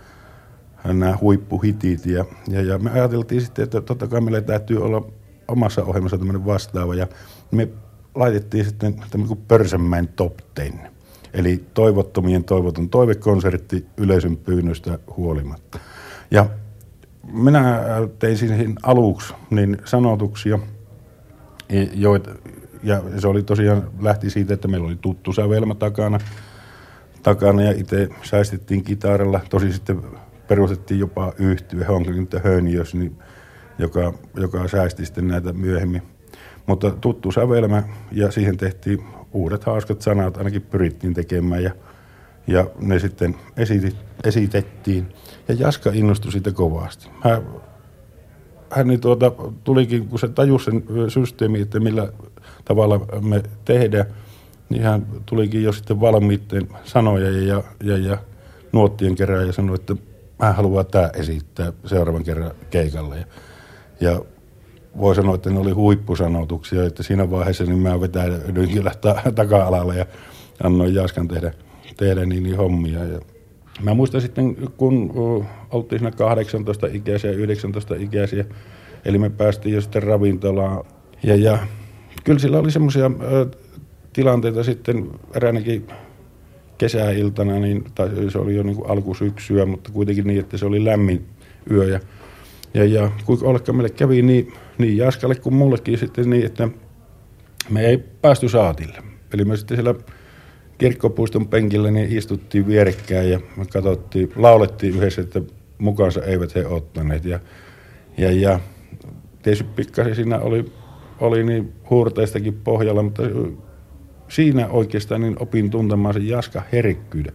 nämä huippuhitit. Ja, ja, ja me ajateltiin sitten, että totta kai meillä täytyy olla omassa ohjelmassa tämmöinen vastaava. Ja me laitettiin sitten tämmöinen kuin Pörsänmäen Top Ten. Eli toivottomien toivoton toivekonsertti yleisön pyynnöstä huolimatta. Ja minä tein siihen aluksi niin sanotuksia, joita, ja se oli tosiaan, lähti siitä, että meillä oli tuttu sävelmä takana, takana ja itse säästettiin kitaralla. Tosi sitten perustettiin jopa yhtye, Honklin Höniös, niin, joka, joka säästi sitten näitä myöhemmin. Mutta tuttu sävelmä ja siihen tehtiin uudet hauskat sanat, ainakin pyrittiin tekemään ja, ja ne sitten esitit, esitettiin. Ja Jaska innostui siitä kovasti. Hän, hän niin tuota, tulikin, kun se tajusi sen systeemi, että millä tavalla me tehdään, niin hän tulikin jo sitten valmiitten sanoja ja, ja, ja nuottien kerran ja sanoi, että hän haluaa tämä esittää seuraavan kerran keikalle. Ja, ja voi sanoa, että ne oli huippusanotuksia, että siinä vaiheessa niin mä vetäydyin kyllä ta- taka-alalle ja annoin Jaskan tehdä, tehdä niin, niin hommia. Ja mä muistan sitten, kun oltiin siinä 18 ikäisiä ja 19 ikäisiä, eli me päästiin jo sitten ravintolaan ja, ja kyllä sillä oli semmoisia tilanteita sitten eräänäkin kesäiltana, niin, tai se oli jo niin alkusyksyä, mutta kuitenkin niin, että se oli lämmin yö. Ja, ja, ja kuinka ollakaan meille kävi niin, niin Jaskalle kuin mullekin sitten niin, että me ei päästy saatille. Eli me sitten siellä kirkkopuiston penkillä niin istuttiin vierekkäin ja me katsottiin, laulettiin yhdessä, että mukaansa eivät he ottaneet. Ja, ja, ja tietysti pikkasen siinä oli oli niin huurteistakin pohjalla, mutta siinä oikeastaan niin opin tuntemaan sen Jaska herkkyyden.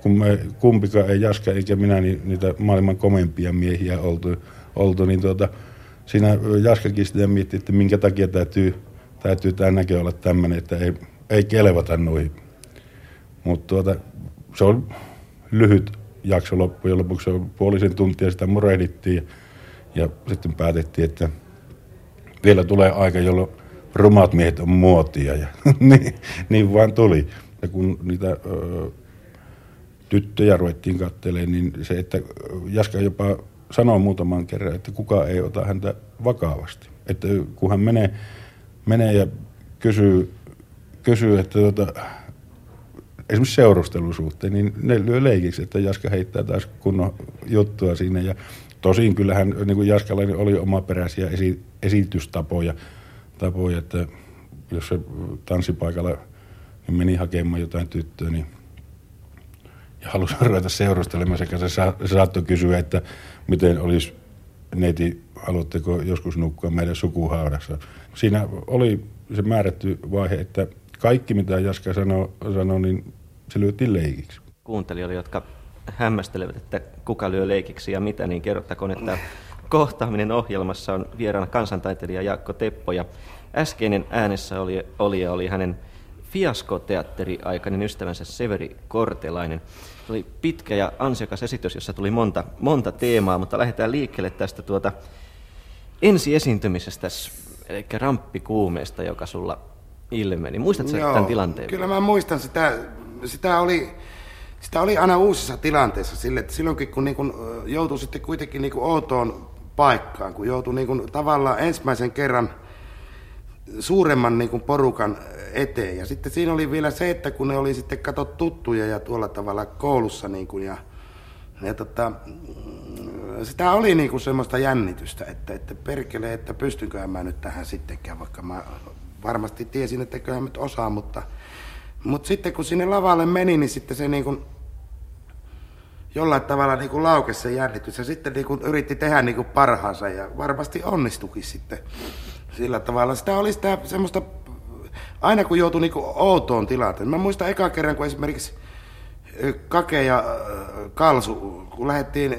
Kun me kumpikaan ei Jaska eikä minä niin niitä maailman komempia miehiä oltu, oltu niin tuota, siinä Jaskakin sitä mietti, että minkä takia täytyy, täytyy tämä näkö olla tämmöinen, että ei, ei kelvata noihin. Mutta tuota, se on lyhyt jakso loppujen lopuksi, puolisen tuntia sitä murehdittiin ja, sitten päätettiin, että vielä tulee aika, jolloin rumat miehet on muotia ja niin, niin vaan tuli. Ja kun niitä ö, tyttöjä ruvettiin katteleen, niin se, että Jaska jopa sanoo muutaman kerran, että kukaan ei ota häntä vakavasti. Että kun hän menee, menee ja kysyy, kysyy että tota, esimerkiksi seurustelusuhteen, suhteen, niin ne lyö leikiksi, että Jaska heittää taas kunnon juttua sinne. Ja tosin kyllähän niin kuin Jaskalla oli omaperäisiä esi- esitystapoja, tapoja, että jos se tanssipaikalla niin meni hakemaan jotain tyttöä, niin ja halusi ruveta seurustelemaan sekä se, sa- saattoi kysyä, että miten olisi neiti, haluatteko joskus nukkua meidän sukuhaudassa. Siinä oli se määrätty vaihe, että kaikki mitä Jaska sanoi, sano, niin se lyötiin leikiksi. Kuuntelijoille, jotka hämmästelevät, että kuka lyö leikiksi ja mitä, niin kerrottakoon, että kohtaaminen ohjelmassa on vieraana kansantaiteilija Jaakko Teppo ja äskeinen äänessä oli, oli oli hänen fiaskoteatteriaikainen ystävänsä Severi Kortelainen. Se oli pitkä ja ansiokas esitys, jossa tuli monta, monta teemaa, mutta lähdetään liikkeelle tästä tuota ensiesiintymisestä, eli ramppikuumeesta, joka sulla ilmeni. Muistatko Joo, tämän tilanteen? Kyllä mä muistan sitä. Sitä oli, sitä oli aina uusissa tilanteissa sille, että silloinkin kun niin kun joutui sitten kuitenkin niin outoon paikkaan, kun joutui niin kun tavallaan ensimmäisen kerran suuremman niin porukan eteen. Ja sitten siinä oli vielä se, että kun ne oli sitten katot tuttuja ja tuolla tavalla koulussa niin kuin, ja, ja tota, sitä oli niin kuin semmoista jännitystä, että, että perkele, että pystynköhän mä nyt tähän sittenkään, vaikka mä varmasti tiesin, että kyllähän nyt osaa, mutta, mutta sitten kun sinne lavalle meni, niin sitten se niin kuin, jollain tavalla niin kuin laukesi se jännitys ja sitten niin kuin yritti tehdä niin kuin parhaansa ja varmasti onnistukin sitten sillä tavalla. Sitä oli sitä semmoista, aina kun joutui niin kuin outoon tilanteeseen. Mä muistan eka kerran, kun esimerkiksi Kake ja Kalsu, kun lähdettiin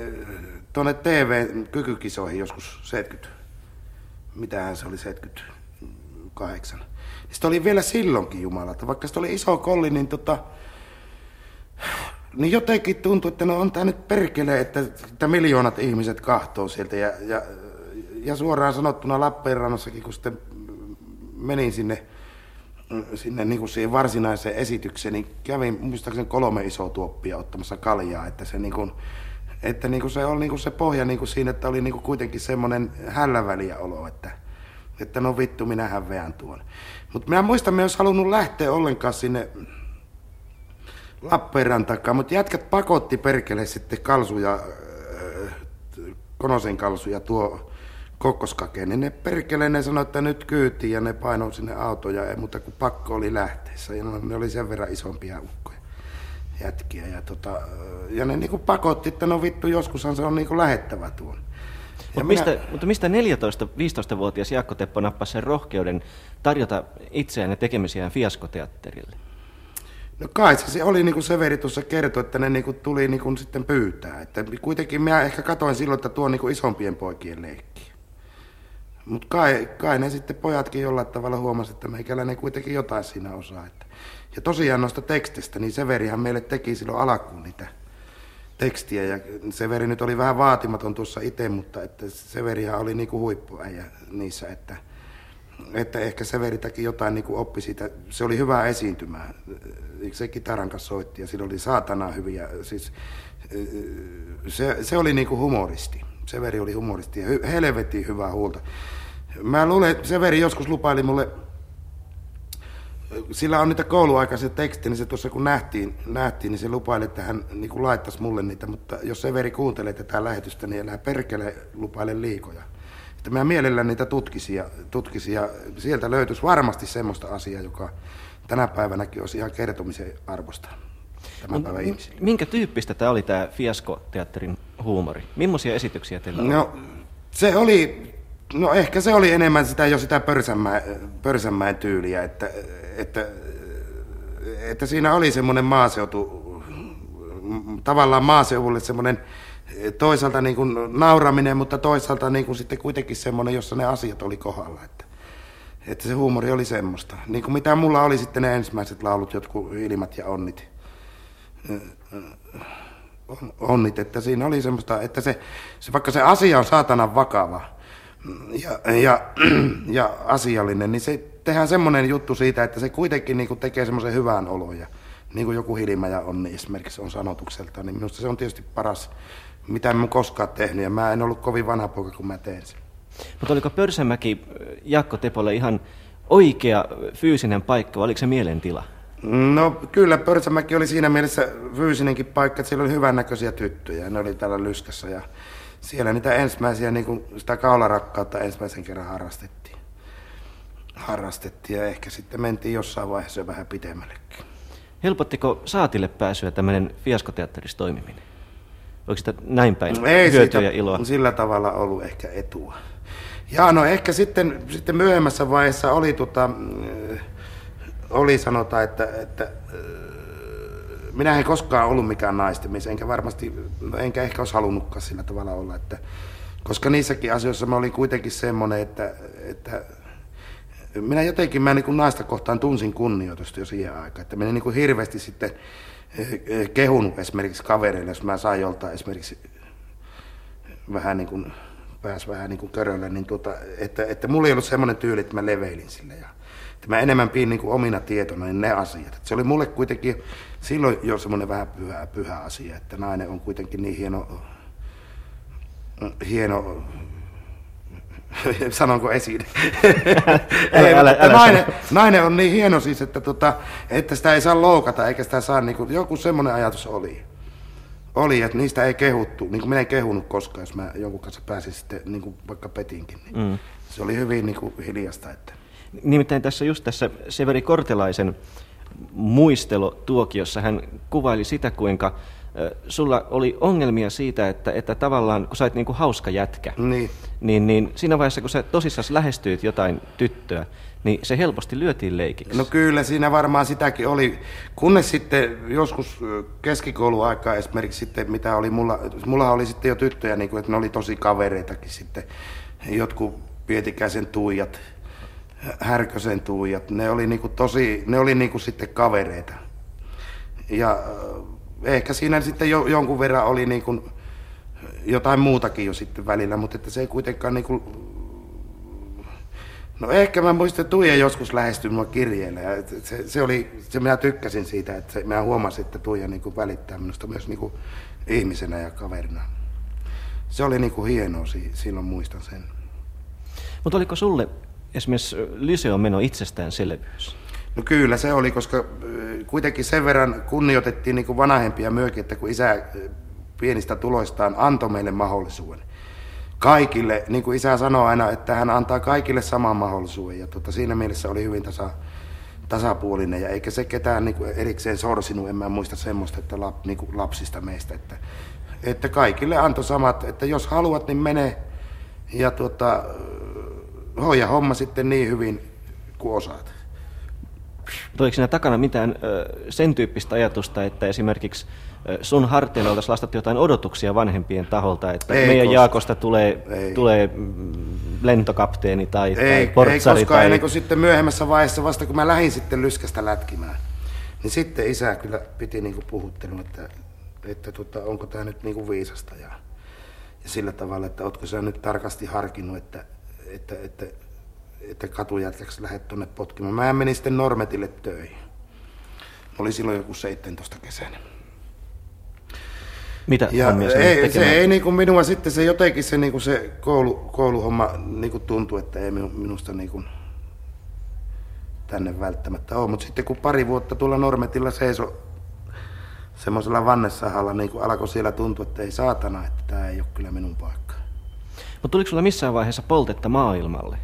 tuonne TV-kykykisoihin joskus 70, mitähän se oli 78. Sitten oli vielä silloinkin Jumala, että vaikka se oli iso kolli, niin tota, niin jotenkin tuntui, että no on tämä nyt perkele, että, että miljoonat ihmiset kahtoo sieltä. Ja, ja, ja suoraan sanottuna Lappeenrannassakin, kun sitten menin sinne, sinne niin kuin siihen varsinaiseen esitykseen, niin kävin muistaakseni kolme isoa tuoppia ottamassa kaljaa, että se niin kuin, että niin kuin se oli niin kuin se pohja niin kuin siinä, että oli niin kuin kuitenkin semmoinen hälläväliä olo, että, että no vittu, minähän veän tuon. Mutta minä muistan, että olisi halunnut lähteä ollenkaan sinne Lappeenrantakaan, mutta jätkät pakotti perkele sitten kalsuja, äh, Konosen kalsuja tuo kokkoskakeen, niin ne perkele, ne sanoi, että nyt kyytiin ja ne painoi sinne autoja, ei muuta kuin pakko oli lähteessä. Ja ne oli sen verran isompia ukkoja jätkiä. Ja, tota, ja ne niinku pakotti, että no vittu, joskushan se on niinku lähettävä tuon. Mutta mistä, minä... mutta mistä 14-15-vuotias Jaakko Teppo nappasi sen rohkeuden tarjota itseään ja tekemisiään fiaskoteatterille? No kai se oli niin kuin Severi tuossa kertoi, että ne niin kuin tuli niin kuin sitten pyytää. Että kuitenkin minä ehkä katoin silloin, että tuo on niin kuin isompien poikien leikki. Mutta kai, kai ne sitten pojatkin jollain tavalla huomasivat, että meikäläinen kuitenkin jotain siinä osaa. Että. Ja tosiaan noista tekstistä, niin Severihan meille teki silloin alkuun niitä tekstiä. Ja Severi nyt oli vähän vaatimaton tuossa itse, mutta että Severihan oli niinku huippuäijä niissä, että, että ehkä Severitäkin jotain niinku oppi siitä. Se oli hyvä esiintymä. Se kitaran kanssa soitti ja sillä oli saatana hyviä. Siis, se, se oli niinku humoristi. Severi oli humoristi ja hy- helvetin hyvää huolta. Mä luulen, että Severi joskus lupaili mulle, sillä on niitä kouluaikaisia tekstejä, niin se tuossa kun nähtiin, nähtiin, niin se lupaili, että hän niin kuin laittaisi mulle niitä, mutta jos Severi kuuntelee tätä lähetystä, niin älä perkele lupaile liikoja. Että mä mielellään niitä tutkisin ja, tutkisin ja sieltä löytyisi varmasti semmoista asiaa, joka tänä päivänäkin olisi ihan kertomisen arvosta tämän päivän ihmisille. Minkä tyyppistä tämä oli tämä Fiasko-teatterin huumori? Millaisia esityksiä teillä oli? No, se oli, no ehkä se oli enemmän sitä jo sitä Pörsämään, Pörsämään tyyliä, että, että, että siinä oli semmoinen maaseutu, tavallaan maaseudulle semmoinen toisaalta niin kuin nauraminen, mutta toisaalta niin kuin sitten kuitenkin semmoinen, jossa ne asiat oli kohdalla. Että, että se huumori oli semmoista. Niin kuin mitä mulla oli sitten ne ensimmäiset laulut, jotkut ilmat ja onnit onnit, että siinä oli semmoista, että se, se vaikka se asia on saatanan vakava ja, ja, ja asiallinen, niin se tehdään semmoinen juttu siitä, että se kuitenkin niin kuin tekee semmoisen hyvän olon ja niin kuin joku Hilma ja Onni esimerkiksi on sanotukselta, niin minusta se on tietysti paras, mitä en koskaan tehnyt ja mä en ollut kovin vanha poika, kun mä teen sen. Mutta oliko Pörsämäki Jakko Tepolle ihan oikea fyysinen paikka vai oliko se mielentila? No kyllä, Pörsämäki oli siinä mielessä fyysinenkin paikka, että siellä oli hyvännäköisiä tyttöjä. Ne oli täällä Lyskässä ja siellä niitä ensimmäisiä, niin kuin sitä kaularakkautta ensimmäisen kerran harrastettiin. Harrastettiin ja ehkä sitten mentiin jossain vaiheessa jo vähän pidemmällekin. Helpottiko saatille pääsyä tämmöinen fiaskoteatterissa toimiminen? Onko sitä näin päin No ei hyötyä ja iloa? sillä tavalla ollut ehkä etua. Ja no ehkä sitten, sitten myöhemmässä vaiheessa oli, tota, äh, oli sanotaan, että, että äh, minä en koskaan ollut mikään naistemies, enkä varmasti, no enkä ehkä olisi halunnutkaan sillä tavalla olla, että, koska niissäkin asioissa mä olin kuitenkin semmoinen, että, että minä jotenkin mä niin naista kohtaan tunsin kunnioitusta jo siihen aikaan, että minä niin kuin hirveästi sitten eh, kehunut esimerkiksi kavereille, jos mä sain joltain esimerkiksi vähän niin kuin, pääs vähän niin kuin körölle, niin tuota, että, että mulla ei ollut semmoinen tyyli, että mä leveilin sille ja että mä enemmän pidin niin kuin omina tietona niin ne asiat. Että se oli mulle kuitenkin silloin jo semmoinen vähän pyhä, pyhä asia, että nainen on kuitenkin niin hieno, hieno sanonko esiin? Ei, älä- älä nainen, nainen on niin hieno siis, että, tota, että sitä ei saa loukata, eikä sitä saa, niin kuin, joku semmoinen ajatus oli. Oli, että niistä ei kehuttu, niin kuin minä en kehunut koskaan, jos mä jonkun kanssa pääsin sitten, niin kuin vaikka petinkin. Niin Mm. Se oli hyvin niin kuin hiljasta, että Nimittäin tässä just tässä Severi Kortelaisen muistelotuokiossa hän kuvaili sitä, kuinka sulla oli ongelmia siitä, että, että tavallaan kun sä oot niin kuin hauska jätkä, niin. niin, niin siinä vaiheessa kun sä tosissaan lähestyit jotain tyttöä, niin se helposti lyötiin leikiksi. No kyllä, siinä varmaan sitäkin oli. Kunnes sitten joskus keskikouluaikaa esimerkiksi sitten, mitä oli mulla, mulla oli sitten jo tyttöjä, niin kuin, että ne oli tosi kavereitakin sitten. Jotkut Pietikäisen tuijat, Härkösen tuijat, ne oli niin kuin tosi, ne oli niin kuin sitten kavereita. Ja ehkä siinä sitten jo, jonkun verran oli niin kuin jotain muutakin jo sitten välillä, mutta että se ei kuitenkaan niin kuin No ehkä mä muistan, että Tuija joskus lähestyi mua kirjeellä ja et- et se, se, oli, se minä tykkäsin siitä, että se, mä huomasin, että Tuija niin kuin välittää minusta myös niin kuin ihmisenä ja kaverina. Se oli niin kuin hienoa, si- silloin muistan sen. Mutta oliko sulle esimerkiksi Lyseon meno itsestäänselvyys? No kyllä se oli, koska ö, kuitenkin sen verran kunnioitettiin niin kuin vanhempia myökin, että kun isä ö, pienistä tuloistaan antoi meille mahdollisuuden. Kaikille, niin kuin isä sanoo aina, että hän antaa kaikille saman mahdollisuuden. Ja tota, siinä mielessä oli hyvin tasa, tasapuolinen ja eikä se ketään niin kuin erikseen sorsinut, en mä muista semmoista, että lap, niin kuin lapsista meistä, että, että kaikille antoi samat, että jos haluat, niin mene ja tuota, hoida homma sitten niin hyvin kuin osaat. Oliko siinä takana mitään sen tyyppistä ajatusta, että esimerkiksi sun harteilla oltaisiin lastattu jotain odotuksia vanhempien taholta, että Ei meidän koskaan. Jaakosta tulee, Ei. tulee mm, lentokapteeni tai, Ei, tai ei portsari koskaan tai... ennen kuin sitten myöhemmässä vaiheessa, vasta kun mä lähdin sitten lyskästä lätkimään, niin sitten isä kyllä piti niinku puhuttelun, että, että tota, onko tämä nyt niinku viisasta ja, ja sillä tavalla, että ootko sä nyt tarkasti harkinnut, että, että, että, että katujätkäksi lähdet tuonne potkimaan. Mä menin sitten Normetille töihin. Oli silloin joku 17 kesänä. Mitä Ja hommia sä ei, se ei niinku minua sitten se jotenkin se, niinku se koulu, kouluhomma niinku tuntui, että ei minu- minusta niinku tänne välttämättä ole. Mutta sitten kun pari vuotta tuolla Normetilla seiso semmoisella vannesahalla, niin kun alkoi siellä tuntua, että ei saatana, että tämä ei ole kyllä minun paikka. Mutta tuliko sulla missään vaiheessa poltetta maailmalle?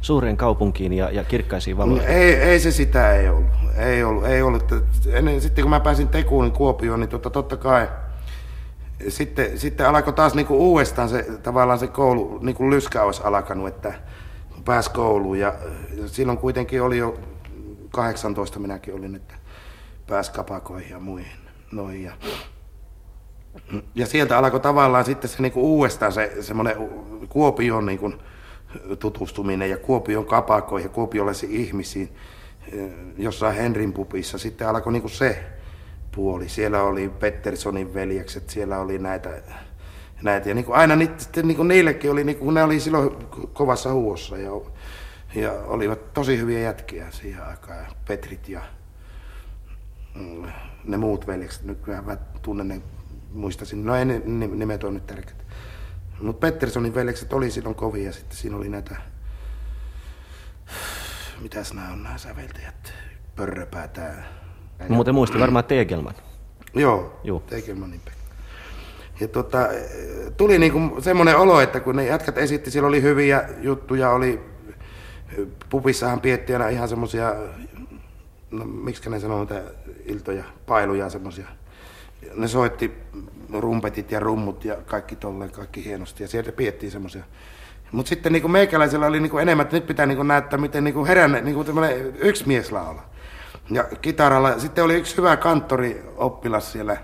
Suureen kaupunkiin ja, ja kirkkaisiin No, valoihin? ei, ei se sitä ei ollut. Ei ollut, ei ollut. Ennen, sitten kun mä pääsin Tekuun niin Kuopioon, niin totta, totta kai sitten, sitten alkoi taas niinku uudestaan se, tavallaan se koulu, niin kuin lyskä olisi alkanut, että pääsi kouluun. Ja, ja silloin kuitenkin oli jo 18 minäkin olin, että pääsi kapakoihin ja muihin. Noihin. Ja, ja sieltä alkoi tavallaan sitten se niinku uudestaan se semmoinen Kuopion niinku tutustuminen ja Kuopion kapakoihin ja kuopiolaisiin ihmisiin eh, jossain Henrin pupissa. Sitten alkoi niinku se puoli. Siellä oli Petterssonin veljekset, siellä oli näitä, näitä. ja niinku aina niitä, sitten niinku niillekin oli, niinku, kun ne oli silloin kovassa huossa ja, ja olivat tosi hyviä jätkiä siihen aikaan. Petrit ja mm, ne muut veljekset, nykyään mä tunnen ne, muistasin, no ei ne ni- nimet on nyt tärkeät. Mutta Petterssonin veljekset oli silloin kovia ja sitten siinä oli näitä, mitäs nämä on nämä säveltäjät, Pörröpää, tää No, muuten muisti varmaan Tegelman. Joo, Joo. Tegelmanin Pekka. Ja tota, tuli niinku semmoinen olo, että kun ne jätkät esitti, siellä oli hyviä juttuja, oli pupissahan pietti aina ihan semmosia, no miksi ne sanoo niitä iltoja, pailuja semmosia. Ne soitti rumpetit ja rummut ja kaikki tolleen, kaikki hienosti ja sieltä piettiin semmosia. Mutta sitten niinku meikäläisellä oli niinku enemmän, että nyt pitää niinku näyttää, miten niinku heränne, niinku yksi mies laulaa. Ja kitaralla, sitten oli yksi hyvä kanttorioppilas siellä,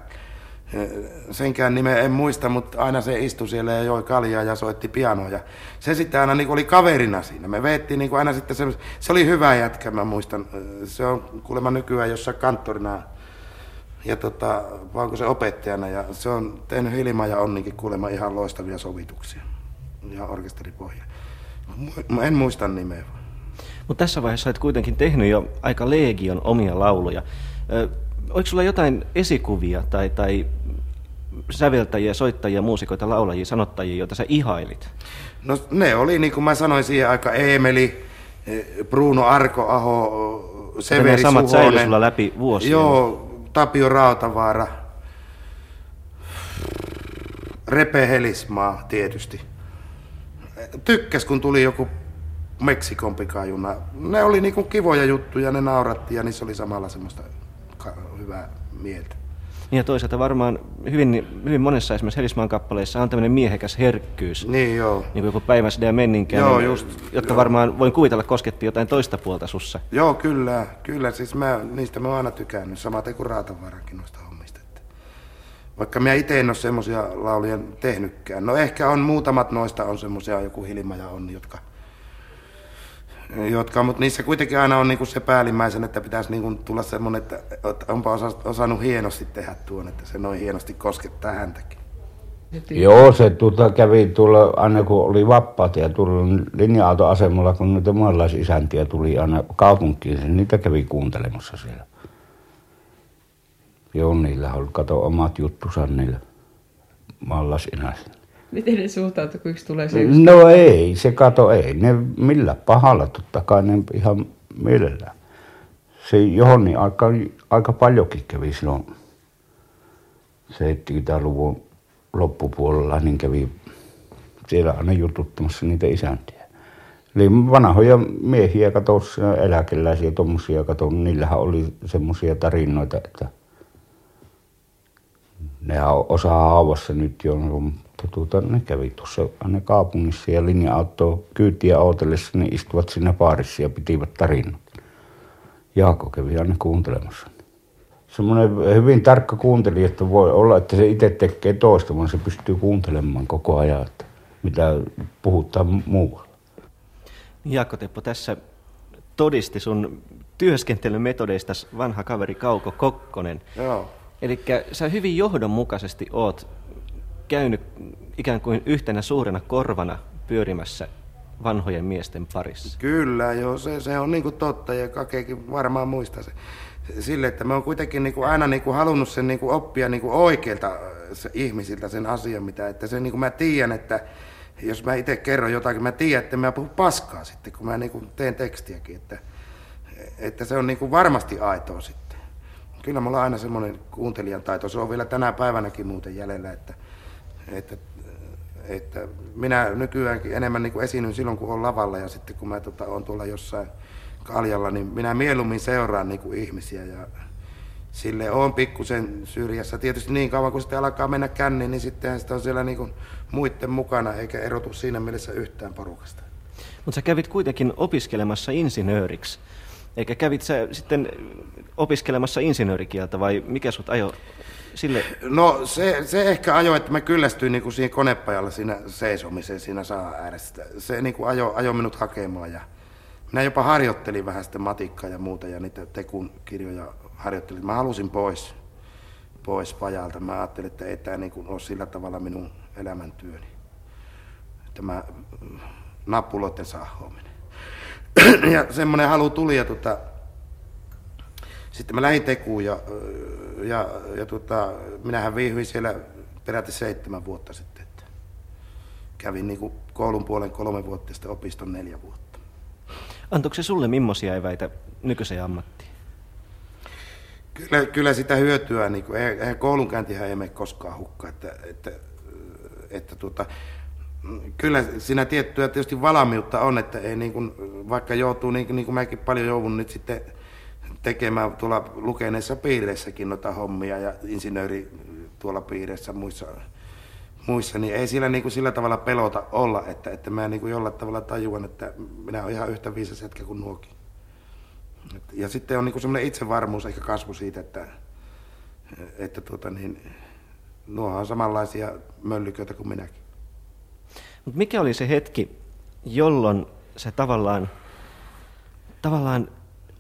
senkään nimeä en muista, mutta aina se istui siellä ja joi kaljaa ja soitti pianoa. Ja se sitten aina niin oli kaverina siinä. Me veettiin niin aina sitten se, se oli hyvä jätkä, mä muistan. Se on kuulemma nykyään jossain kanttorina ja tota, onko se opettajana. Ja se on tehnyt Hilma ja Onnikin kuulemma ihan loistavia sovituksia. Ja orkesteripohja. En muista nimeä. Mutta tässä vaiheessa olet kuitenkin tehnyt jo aika legion omia lauluja. Ö, oliko sulla jotain esikuvia tai, tai säveltäjiä, soittajia, muusikoita, laulajia, sanottajia, joita sä ihailit? No ne oli, niin kuin mä sanoin siihen aika Eemeli, Bruno Arko-aho, Severi samat Suhonen. sulla läpi vuosien. Joo, Tapio Rautavaara, Repe Helismaa tietysti. Tykkäs, kun tuli joku Meksikon pikajuna. Ne oli niinku kivoja juttuja, ne nauratti ja niissä oli samalla semmoista hyvää mieltä. Niin ja toisaalta varmaan hyvin, hyvin monessa esimerkiksi Helismaan kappaleissa on tämmöinen miehekäs herkkyys. Niin joo. Niin kuin joku päiväside ja menninkään, Joo, niin, just, jotka joo. varmaan voin kuvitella kosketti jotain toista puolta sussa. Joo, kyllä, kyllä. Siis mä, niistä mä oon aina tykännyt, samaten kuin Raatavaarankin noista hommista. Että vaikka mä itse en ole semmosia lauluja tehnytkään. No ehkä on muutamat noista on semmosia, joku Hilma ja Onni, jotka, jotka mutta niissä kuitenkin aina on niinku se päällimmäisen, että pitäisi niinku tulla semmoinen, että että onpa osa, osannut hienosti tehdä tuon, että se noin hienosti koskettaa häntäkin. Joo, se tuota kävi tuolla, aina kun oli vapaat ja tuolla linja-autoasemalla, kun niitä maalaisisäntiä tuli aina kaupunkiin, niin niitä kävi kuuntelemassa siellä. Joo, niillä oli, kato omat juttusa niillä maalaisinäisillä. Miten ne suhtautuu, kun yksi tulee se yksi? No ei, se kato, ei ne millä pahalla, totta kai ne ihan mielellään. Se Johonni aika, aika paljonkin kävi silloin 70-luvun loppupuolella, niin kävi siellä aina jututtamassa niitä isäntiä. Eli vanhoja miehiä, kato, eläkeläisiä, tuommoisia, kato, niillähän oli semmoisia tarinoita, että nehän on osa haavassa nyt jo, mutta tuota, ne kävi tuossa aina kaupungissa ja linja-autoa kyytiä ootellessa, ne istuvat siinä baarissa ja pitivät tarinat. Jaakko kävi aina kuuntelemassa. Semmoinen hyvin tarkka kuuntelija, että voi olla, että se itse tekee toista, vaan se pystyy kuuntelemaan koko ajan, että mitä puhutaan muualla. Jaakko Teppo tässä todisti sun työskentelymetodeista vanha kaveri Kauko Kokkonen. Joo. Eli sä hyvin johdonmukaisesti oot käynyt ikään kuin yhtenä suurena korvana pyörimässä vanhojen miesten parissa. Kyllä, joo, se, se on niinku totta ja Kakekin varmaan muistaa se. Sille, että me on kuitenkin niinku aina niinku halunnut sen niinku oppia niinku oikeilta äh, se, ihmisiltä sen asian, mitä, että se niinku mä tiedän, että jos mä itse kerron jotakin, mä tiedän, että mä puhun paskaa sitten, kun mä niinku teen tekstiäkin, että, että se on niinku varmasti aitoa sitten. Kyllä mulla on aina semmoinen kuuntelijan taito, se on vielä tänä päivänäkin muuten jäljellä, että, että että minä nykyäänkin enemmän niin kuin esiinnyn silloin, kun on lavalla ja sitten kun mä tota, on tuolla jossain kaljalla, niin minä mieluummin seuraan niin kuin ihmisiä ja sille on pikkusen syrjässä. Tietysti niin kauan, kun sitten alkaa mennä känniin, niin sitten sitä on siellä niin kuin muiden mukana, eikä erotu siinä mielessä yhtään porukasta. Mutta sä kävit kuitenkin opiskelemassa insinööriksi. Eikä kävit sä sitten opiskelemassa insinöörikieltä vai mikä sut ajo sille? No se, se ehkä ajoi, että mä kyllästyin niin kuin siihen konepajalla siinä seisomiseen siinä saa ääressä. Se niin kuin ajo, ajo minut hakemaan ja minä jopa harjoittelin vähän sitten matikkaa ja muuta ja niitä tekun kirjoja harjoittelin. Mä halusin pois, pois pajalta. Mä ajattelin, että ei tämä niin kuin ole sillä tavalla minun elämäntyöni. Tämä mm, nappuloiden saahoaminen. ja semmoinen halu tuli ja tota, sitten mä lähdin tekuun ja, ja, ja tota, minähän viihdyin siellä peräti seitsemän vuotta sitten. Että kävin niin koulun puolen kolme vuotta ja sitten opiston neljä vuotta. Antoiko se sulle millaisia eväitä nykyiseen ammattiin? Kyllä, kyllä sitä hyötyä, niin kuin, eihän koulunkäyntihän ei mene koskaan hukkaan, että, että, että tuota, kyllä siinä tiettyä tietysti valmiutta on, että ei niin kuin, vaikka joutuu, niin kuin, niin kuin mäkin paljon joudun nyt sitten tekemään tuolla lukeneissa piireissäkin noita hommia ja insinööri tuolla piireissä muissa, muissa niin ei sillä, niin kuin sillä tavalla pelota olla, että, että mä niin kuin jollain tavalla tajuan, että minä olen ihan yhtä viisas hetkä kuin nuokin. Ja sitten on niin semmoinen itsevarmuus ehkä kasvu siitä, että, että tuota niin, nuo on samanlaisia möllyköitä kuin minäkin. Mutta mikä oli se hetki, jolloin se tavallaan, tavallaan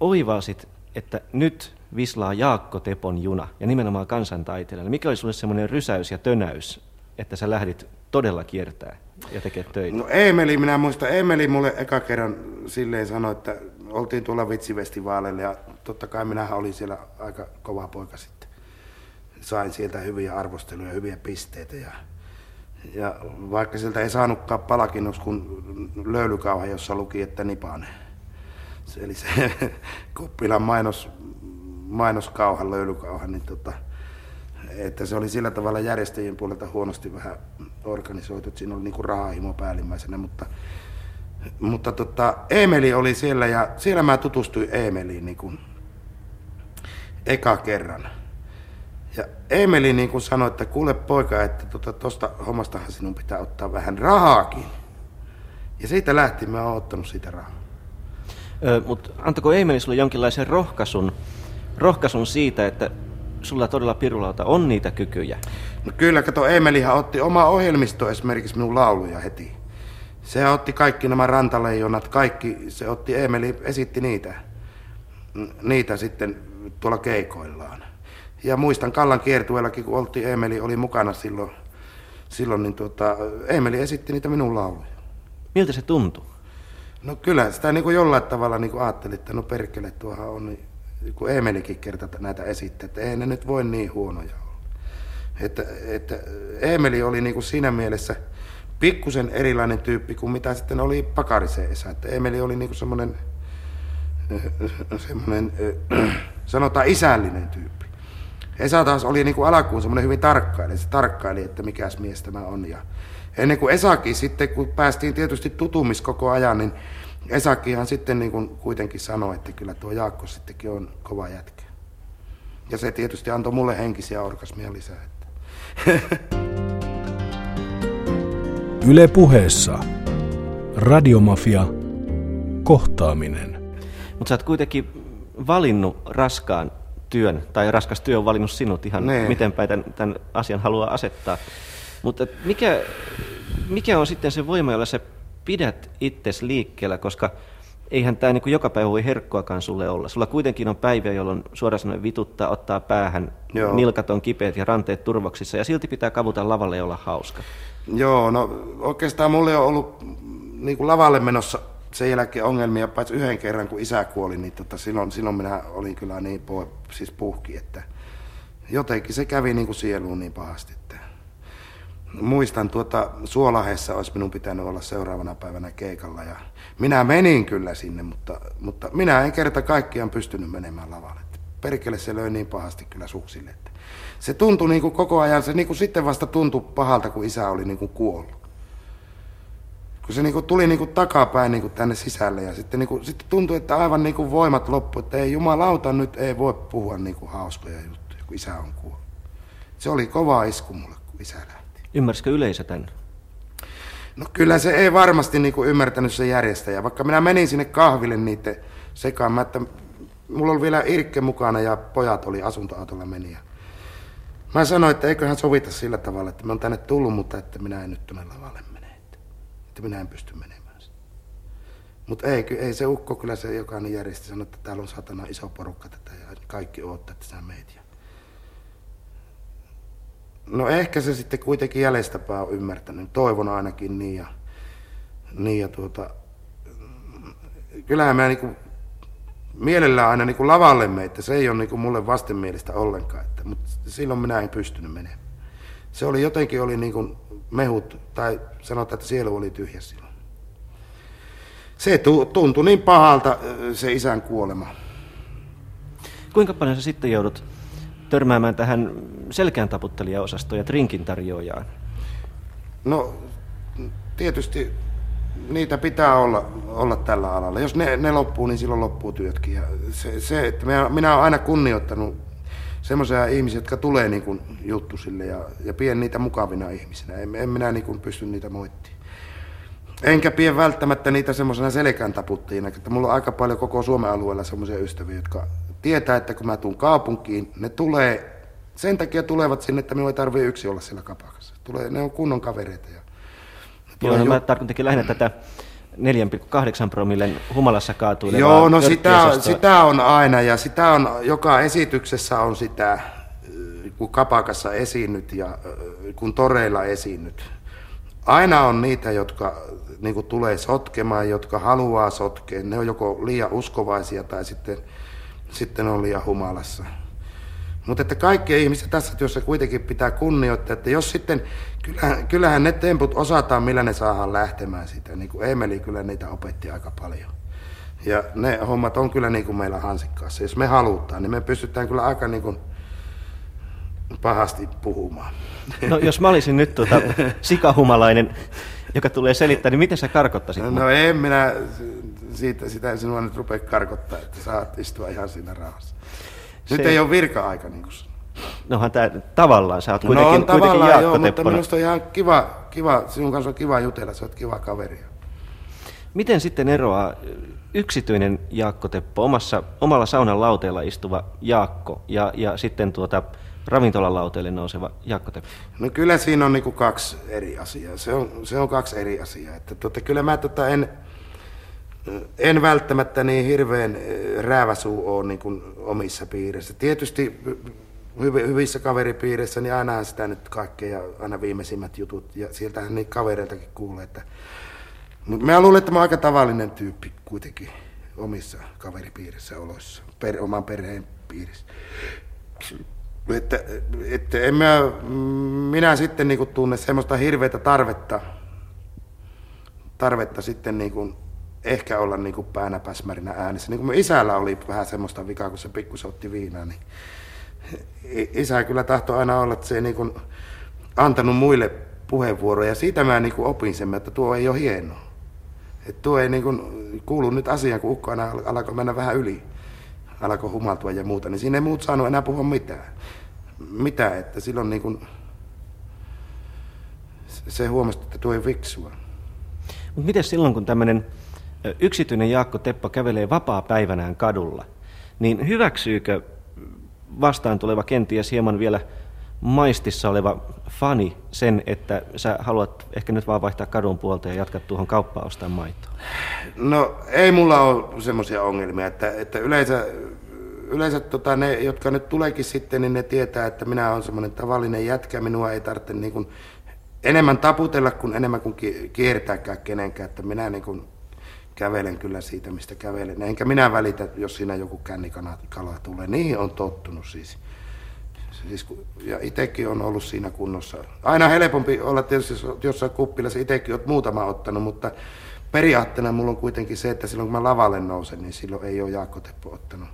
oivasit, että nyt vislaa Jaakko Tepon juna ja nimenomaan kansantaiteilijana? Mikä oli sulle semmoinen rysäys ja tönäys, että sä lähdit todella kiertää ja tekee töitä? No Emeli, minä muistan, Emeli mulle eka kerran silleen sanoi, että oltiin tuolla vitsivestivaaleilla ja totta kai minähän olin siellä aika kova poika sitten. Sain sieltä hyviä arvosteluja, hyviä pisteitä ja, ja vaikka sieltä ei saanutkaan palakinnoksi kun löylykauha, jossa luki, että nipane. Se, eli se kuppilan mainos, mainoskauhan, löylykauhan, niin tota, että se oli sillä tavalla järjestäjien puolelta huonosti vähän organisoitu, että siinä oli niinku rahahimo päällimmäisenä, mutta mutta tota, Emeli oli siellä ja siellä mä tutustuin Emeliin niin kuin eka kerran. Ja Emeli niin kuin sanoi, että kuule poika, että tuosta tota, hommastahan sinun pitää ottaa vähän rahaakin. Ja siitä lähti mä oon ottanut siitä rahaa. Mutta antako Emeli sulle jonkinlaisen rohkaisun, rohkaisun siitä, että sulla todella Pirulauta on niitä kykyjä? No kyllä, kato, Emelihan otti oma ohjelmisto esimerkiksi minun lauluja heti. Se otti kaikki nämä rantaleijonat, kaikki, se otti, Emeli esitti niitä, niitä sitten tuolla keikoillaan. Ja muistan Kallan kiertueellakin, kun oltiin, Emeli oli mukana silloin, silloin niin tuota, Emeli esitti niitä minun lauluja. Miltä se tuntui? No kyllä, sitä niin kuin jollain tavalla niin kuin ajattelin, että no perkele, tuohan on, niin, kun Emelikin kerta näitä esitti, että ei ne nyt voi niin huonoja olla. Että, että Emeli oli niin kuin siinä mielessä, pikkusen erilainen tyyppi kuin mitä sitten oli Pakarisen Esa. Että Emeli oli niinku semmoinen, semmoinen, sanotaan isällinen tyyppi. Esa taas oli niinku alkuun semmoinen hyvin tarkkailija. Se tarkkaili, että mikäs mies tämä on. Ja ennen kuin Esakin sitten, kun päästiin tietysti tutumis koko ajan, niin Esakihan sitten niin kuin kuitenkin sanoi, että kyllä tuo Jaakko sittenkin on kova jätkä. Ja se tietysti antoi mulle henkisiä orgasmia lisää. Että. Yle puheessa. Radiomafia. Kohtaaminen. Mutta sä oot kuitenkin valinnut raskaan työn, tai raskas työ on valinnut sinut ihan miten päin tämän, tämän asian haluaa asettaa. Mutta mikä, mikä on sitten se voima, jolla sä pidät itses liikkeellä, koska eihän tämä niin joka päivä voi herkkoakaan sulle olla. Sulla kuitenkin on päiviä, jolloin suoraan sanoen vituttaa, ottaa päähän, Joo. nilkat on kipeät ja ranteet turvoksissa, ja silti pitää kavuta lavalle ja olla hauska. Joo, no oikeastaan mulle on ollut niin kuin lavalle menossa sen jälkeen ongelmia, paitsi yhden kerran, kun isä kuoli, niin tota, silloin, silloin minä olin kyllä niin po, siis puhki, että jotenkin se kävi niin kuin sieluun niin pahasti. Muistan tuota, Suolahessa olisi minun pitänyt olla seuraavana päivänä keikalla ja minä menin kyllä sinne, mutta, mutta minä en kerta kaikkiaan pystynyt menemään lavalle. Perkele se löi niin pahasti kyllä suksille, että se tuntui niin kuin koko ajan, se niin kuin sitten vasta tuntui pahalta, kun isä oli niin kuin kuollut. Kun se niin kuin tuli niin kuin takapäin niin kuin tänne sisälle ja sitten, niin kuin, sitten tuntui, että aivan niin kuin voimat loppu, että ei jumalauta nyt ei voi puhua niin kuin hauskoja juttuja, kun isä on kuollut. Se oli kova isku mulle, kun isä lähti. Ymmärsikö yleisö tämän? No kyllä se ei varmasti niin kuin ymmärtänyt se järjestäjä, vaikka minä menin sinne kahville niiden sekaan, että mulla oli vielä Irkke mukana ja pojat oli asuntoautolla meniä. Mä sanoin, että eiköhän sovita sillä tavalla, että mä oon tänne tullut, mutta että minä en nyt tuonne lavalle mene. Että, minä en pysty menemään. Mutta ei, ei se ukko kyllä se jokainen järjesti sanoi, että täällä on satana iso porukka tätä ja kaikki odottaa, että sä. No ehkä se sitten kuitenkin jäljestäpää on ymmärtänyt. Toivon ainakin niin. Ja, niin ja tuota, kyllähän mä niinku mielellään aina niin kuin lavalle että se ei ole niin kuin mulle vastenmielistä ollenkaan, että, mutta silloin minä en pystynyt menemään. Se oli jotenkin oli niin kuin mehut, tai sanotaan, että sielu oli tyhjä silloin. Se tuntui niin pahalta se isän kuolema. kuinka paljon sä sitten joudut törmäämään tähän selkään taputtelijaosastoon ja trinkin tarjoajaan? No tietysti niitä pitää olla, olla tällä alalla. Jos ne, ne loppuu, niin silloin loppuu työtkin. Ja se, se, että minä, minä olen aina kunnioittanut semmoisia ihmisiä, jotka tulee niin kuin juttusille ja, ja pien niitä mukavina ihmisinä. En, en minä niin kuin pysty niitä moittiin. Enkä pien välttämättä niitä semmoisena selkään taputtajina, että mulla on aika paljon koko Suomen alueella semmoisia ystäviä, jotka tietää, että kun mä tuun kaupunkiin, ne tulee, sen takia tulevat sinne, että minun ei tarvitse yksi olla siellä kapakassa. Tulee, ne on kunnon kavereita. Ja Joo, no, mä tarkoitinkin lähinnä tätä 4,8 promillen humalassa kaatuilevaa Joo, no sitä, sitä on aina ja sitä on, joka esityksessä on sitä, kun kapakassa esiinnyt ja kun toreilla esiinnyt. Aina on niitä, jotka niin kuin tulee sotkemaan, jotka haluaa sotkea. Ne on joko liian uskovaisia tai sitten, sitten on liian humalassa. Mutta että kaikkia ihmisiä tässä työssä kuitenkin pitää kunnioittaa, että jos sitten, kyllähän, kyllähän ne temput osataan, millä ne saadaan lähtemään siitä. Niin kuin Emeli kyllä niitä opetti aika paljon. Ja ne hommat on kyllä niin kuin meillä Hansikkaassa. Jos me halutaan, niin me pystytään kyllä aika niin kuin pahasti puhumaan. No jos mä olisin nyt tuota sikahumalainen, joka tulee selittää, niin miten sä karkottaisit? No en minä siitä, sitä sinua nyt rupea karkottaa, että saat istua ihan siinä rauhassa. Nyt se... ei ole virka-aika niin kuin Nohan tämä tavallaan, sä oot no kuitenkin, on tavallaan kuitenkin joo, mutta minusta on ihan kiva, kiva, sinun kanssa on kiva jutella, sä oot kiva kaveri. Miten sitten eroaa yksityinen Jaakko Teppo, omassa, omalla saunan lauteella istuva Jaakko ja, ja sitten tuota ravintolan lauteelle nouseva Jaakko Teppo? No kyllä siinä on niinku kaksi eri asiaa. Se on, se on kaksi eri asiaa. Että tota, kyllä mä tota en, en välttämättä niin hirveän rääväsuu ole niin kuin omissa piireissä. Tietysti hyv- hyvissä kaveripiireissä, niin aina sitä nyt kaikkea ja aina viimeisimmät jutut. Ja sieltähän niitä kavereiltakin kuulee. Että... Mutta mä luulen, että mä oon aika tavallinen tyyppi kuitenkin omissa kaveripiirissä oloissa, per, oman perheen piirissä. Että, että en mä, minä sitten niin tunne semmoista hirveätä tarvetta, tarvetta sitten niin kuin ehkä olla niin kuin päänä päsmärinä äänessä. Niin kuin isällä oli vähän semmoista vikaa, kun se pikkusen otti viinaa, niin isä kyllä tahtoi aina olla, että se ei niin kuin antanut muille puheenvuoroja. Siitä mä niin kuin opin sen, että tuo ei ole hienoa. Että tuo ei niin kuin kuulu nyt asiaan, kun ukko aina alkoi mennä vähän yli. Alkoi humaltua ja muuta, niin siinä ei muut saanut enää puhua mitään. Mitä, että silloin niin kuin se huomasi, että tuo ei fiksua. Mutta miten silloin, kun tämmöinen yksityinen Jaakko Teppo kävelee vapaa-päivänään kadulla, niin hyväksyykö vastaan tuleva kenties hieman vielä maistissa oleva fani sen, että sä haluat ehkä nyt vaan vaihtaa kadun puolta ja jatkaa tuohon kauppaan ostaa maitoa? No ei mulla ole semmoisia ongelmia, että, että yleensä, yleensä tota, ne, jotka nyt tuleekin sitten, niin ne tietää, että minä olen semmoinen tavallinen jätkä, minua ei tarvitse niin kuin enemmän taputella kuin enemmän kuin kiertääkään kenenkään, että minä niin kuin kävelen kyllä siitä, mistä kävelen. Enkä minä välitä, jos siinä joku kännikala tulee. Niihin on tottunut siis. siis ja itsekin on ollut siinä kunnossa. Aina helpompi olla tietysti, jos jossain kuppilassa itsekin olet muutama ottanut, mutta periaatteena mulla on kuitenkin se, että silloin kun mä lavalle nousen, niin silloin ei ole Jaakko Teppo ottanut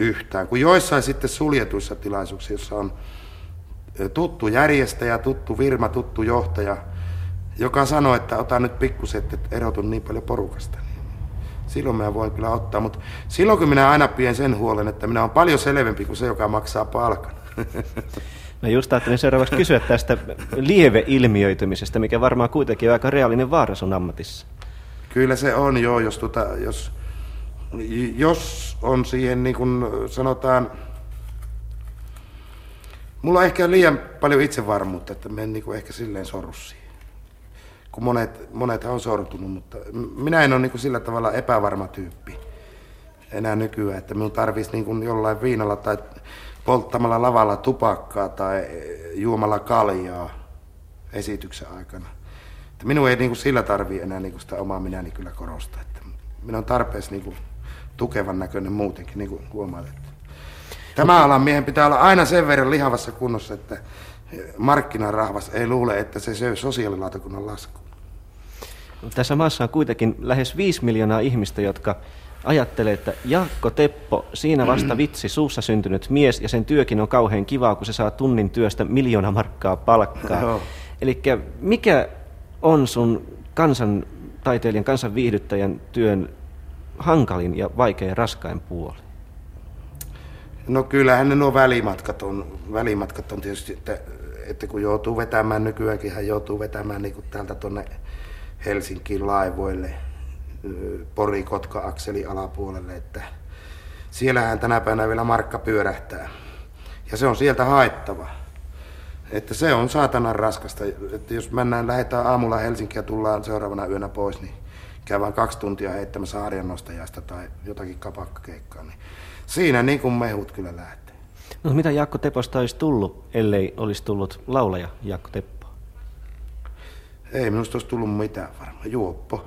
yhtään. Kun joissain sitten suljetuissa tilaisuuksissa, jossa on tuttu järjestäjä, tuttu virma, tuttu johtaja, joka sanoo, että ota nyt pikkuset, että erotun niin paljon porukasta. Niin silloin mä voin kyllä ottaa, mutta silloin kun minä aina pien sen huolen, että minä olen paljon selvempi kuin se, joka maksaa palkan. Mä just ajattelin seuraavaksi kysyä tästä lieveilmiöitymisestä, mikä varmaan kuitenkin on aika reaalinen vaara sun ammatissa. Kyllä se on, joo, jos, tuota, jos, jos on siihen niin kuin sanotaan, mulla on ehkä liian paljon itsevarmuutta, että me en niin kuin ehkä silleen sorru siihen kun monet, monet on sortunut, mutta minä en ole niin kuin sillä tavalla epävarma tyyppi enää nykyään, että minun tarvitsisi niin kuin jollain viinalla tai polttamalla lavalla tupakkaa tai juomalla kaljaa esityksen aikana. Että minun ei niin kuin sillä tarvi enää niin kuin sitä omaa minäni kyllä korostaa. Että minä on tarpeeksi niin kuin tukevan näköinen muutenkin, niin kuin huomaat. Että tämä alan miehen pitää olla aina sen verran lihavassa kunnossa, että markkinarahvas ei luule, että se syö sosiaalilautakunnan lasku. Tässä maassa on kuitenkin lähes 5 miljoonaa ihmistä, jotka ajattelee, että Jaakko Teppo, siinä vasta vitsi, suussa syntynyt mies, ja sen työkin on kauhean kivaa, kun se saa tunnin työstä miljoona markkaa palkkaa. Eli mikä on sun kansan taiteilijan, kansan viihdyttäjän työn hankalin ja vaikein raskain puoli? No kyllähän ne nuo välimatkat on, välimatkat on tietysti, että, että kun joutuu vetämään, nykyäänkin hän joutuu vetämään niin täältä tuonne Helsinkiin laivoille, Pori-Kotka-akseli alapuolelle, että siellähän tänä päivänä vielä markka pyörähtää. Ja se on sieltä haettava. Että se on saatanan raskasta. Että jos mennään, lähdetään aamulla Helsinkiin ja tullaan seuraavana yönä pois, niin käydään kaksi tuntia heittämässä arjannostajasta tai jotakin kapakkakeikkaa, niin siinä niin kuin mehut kyllä lähtee. No mitä Jaakko Teposta olisi tullut, ellei olisi tullut laulaja Jaakko Teppo? Ei minusta olisi tullut mitään varmaan. Juoppo.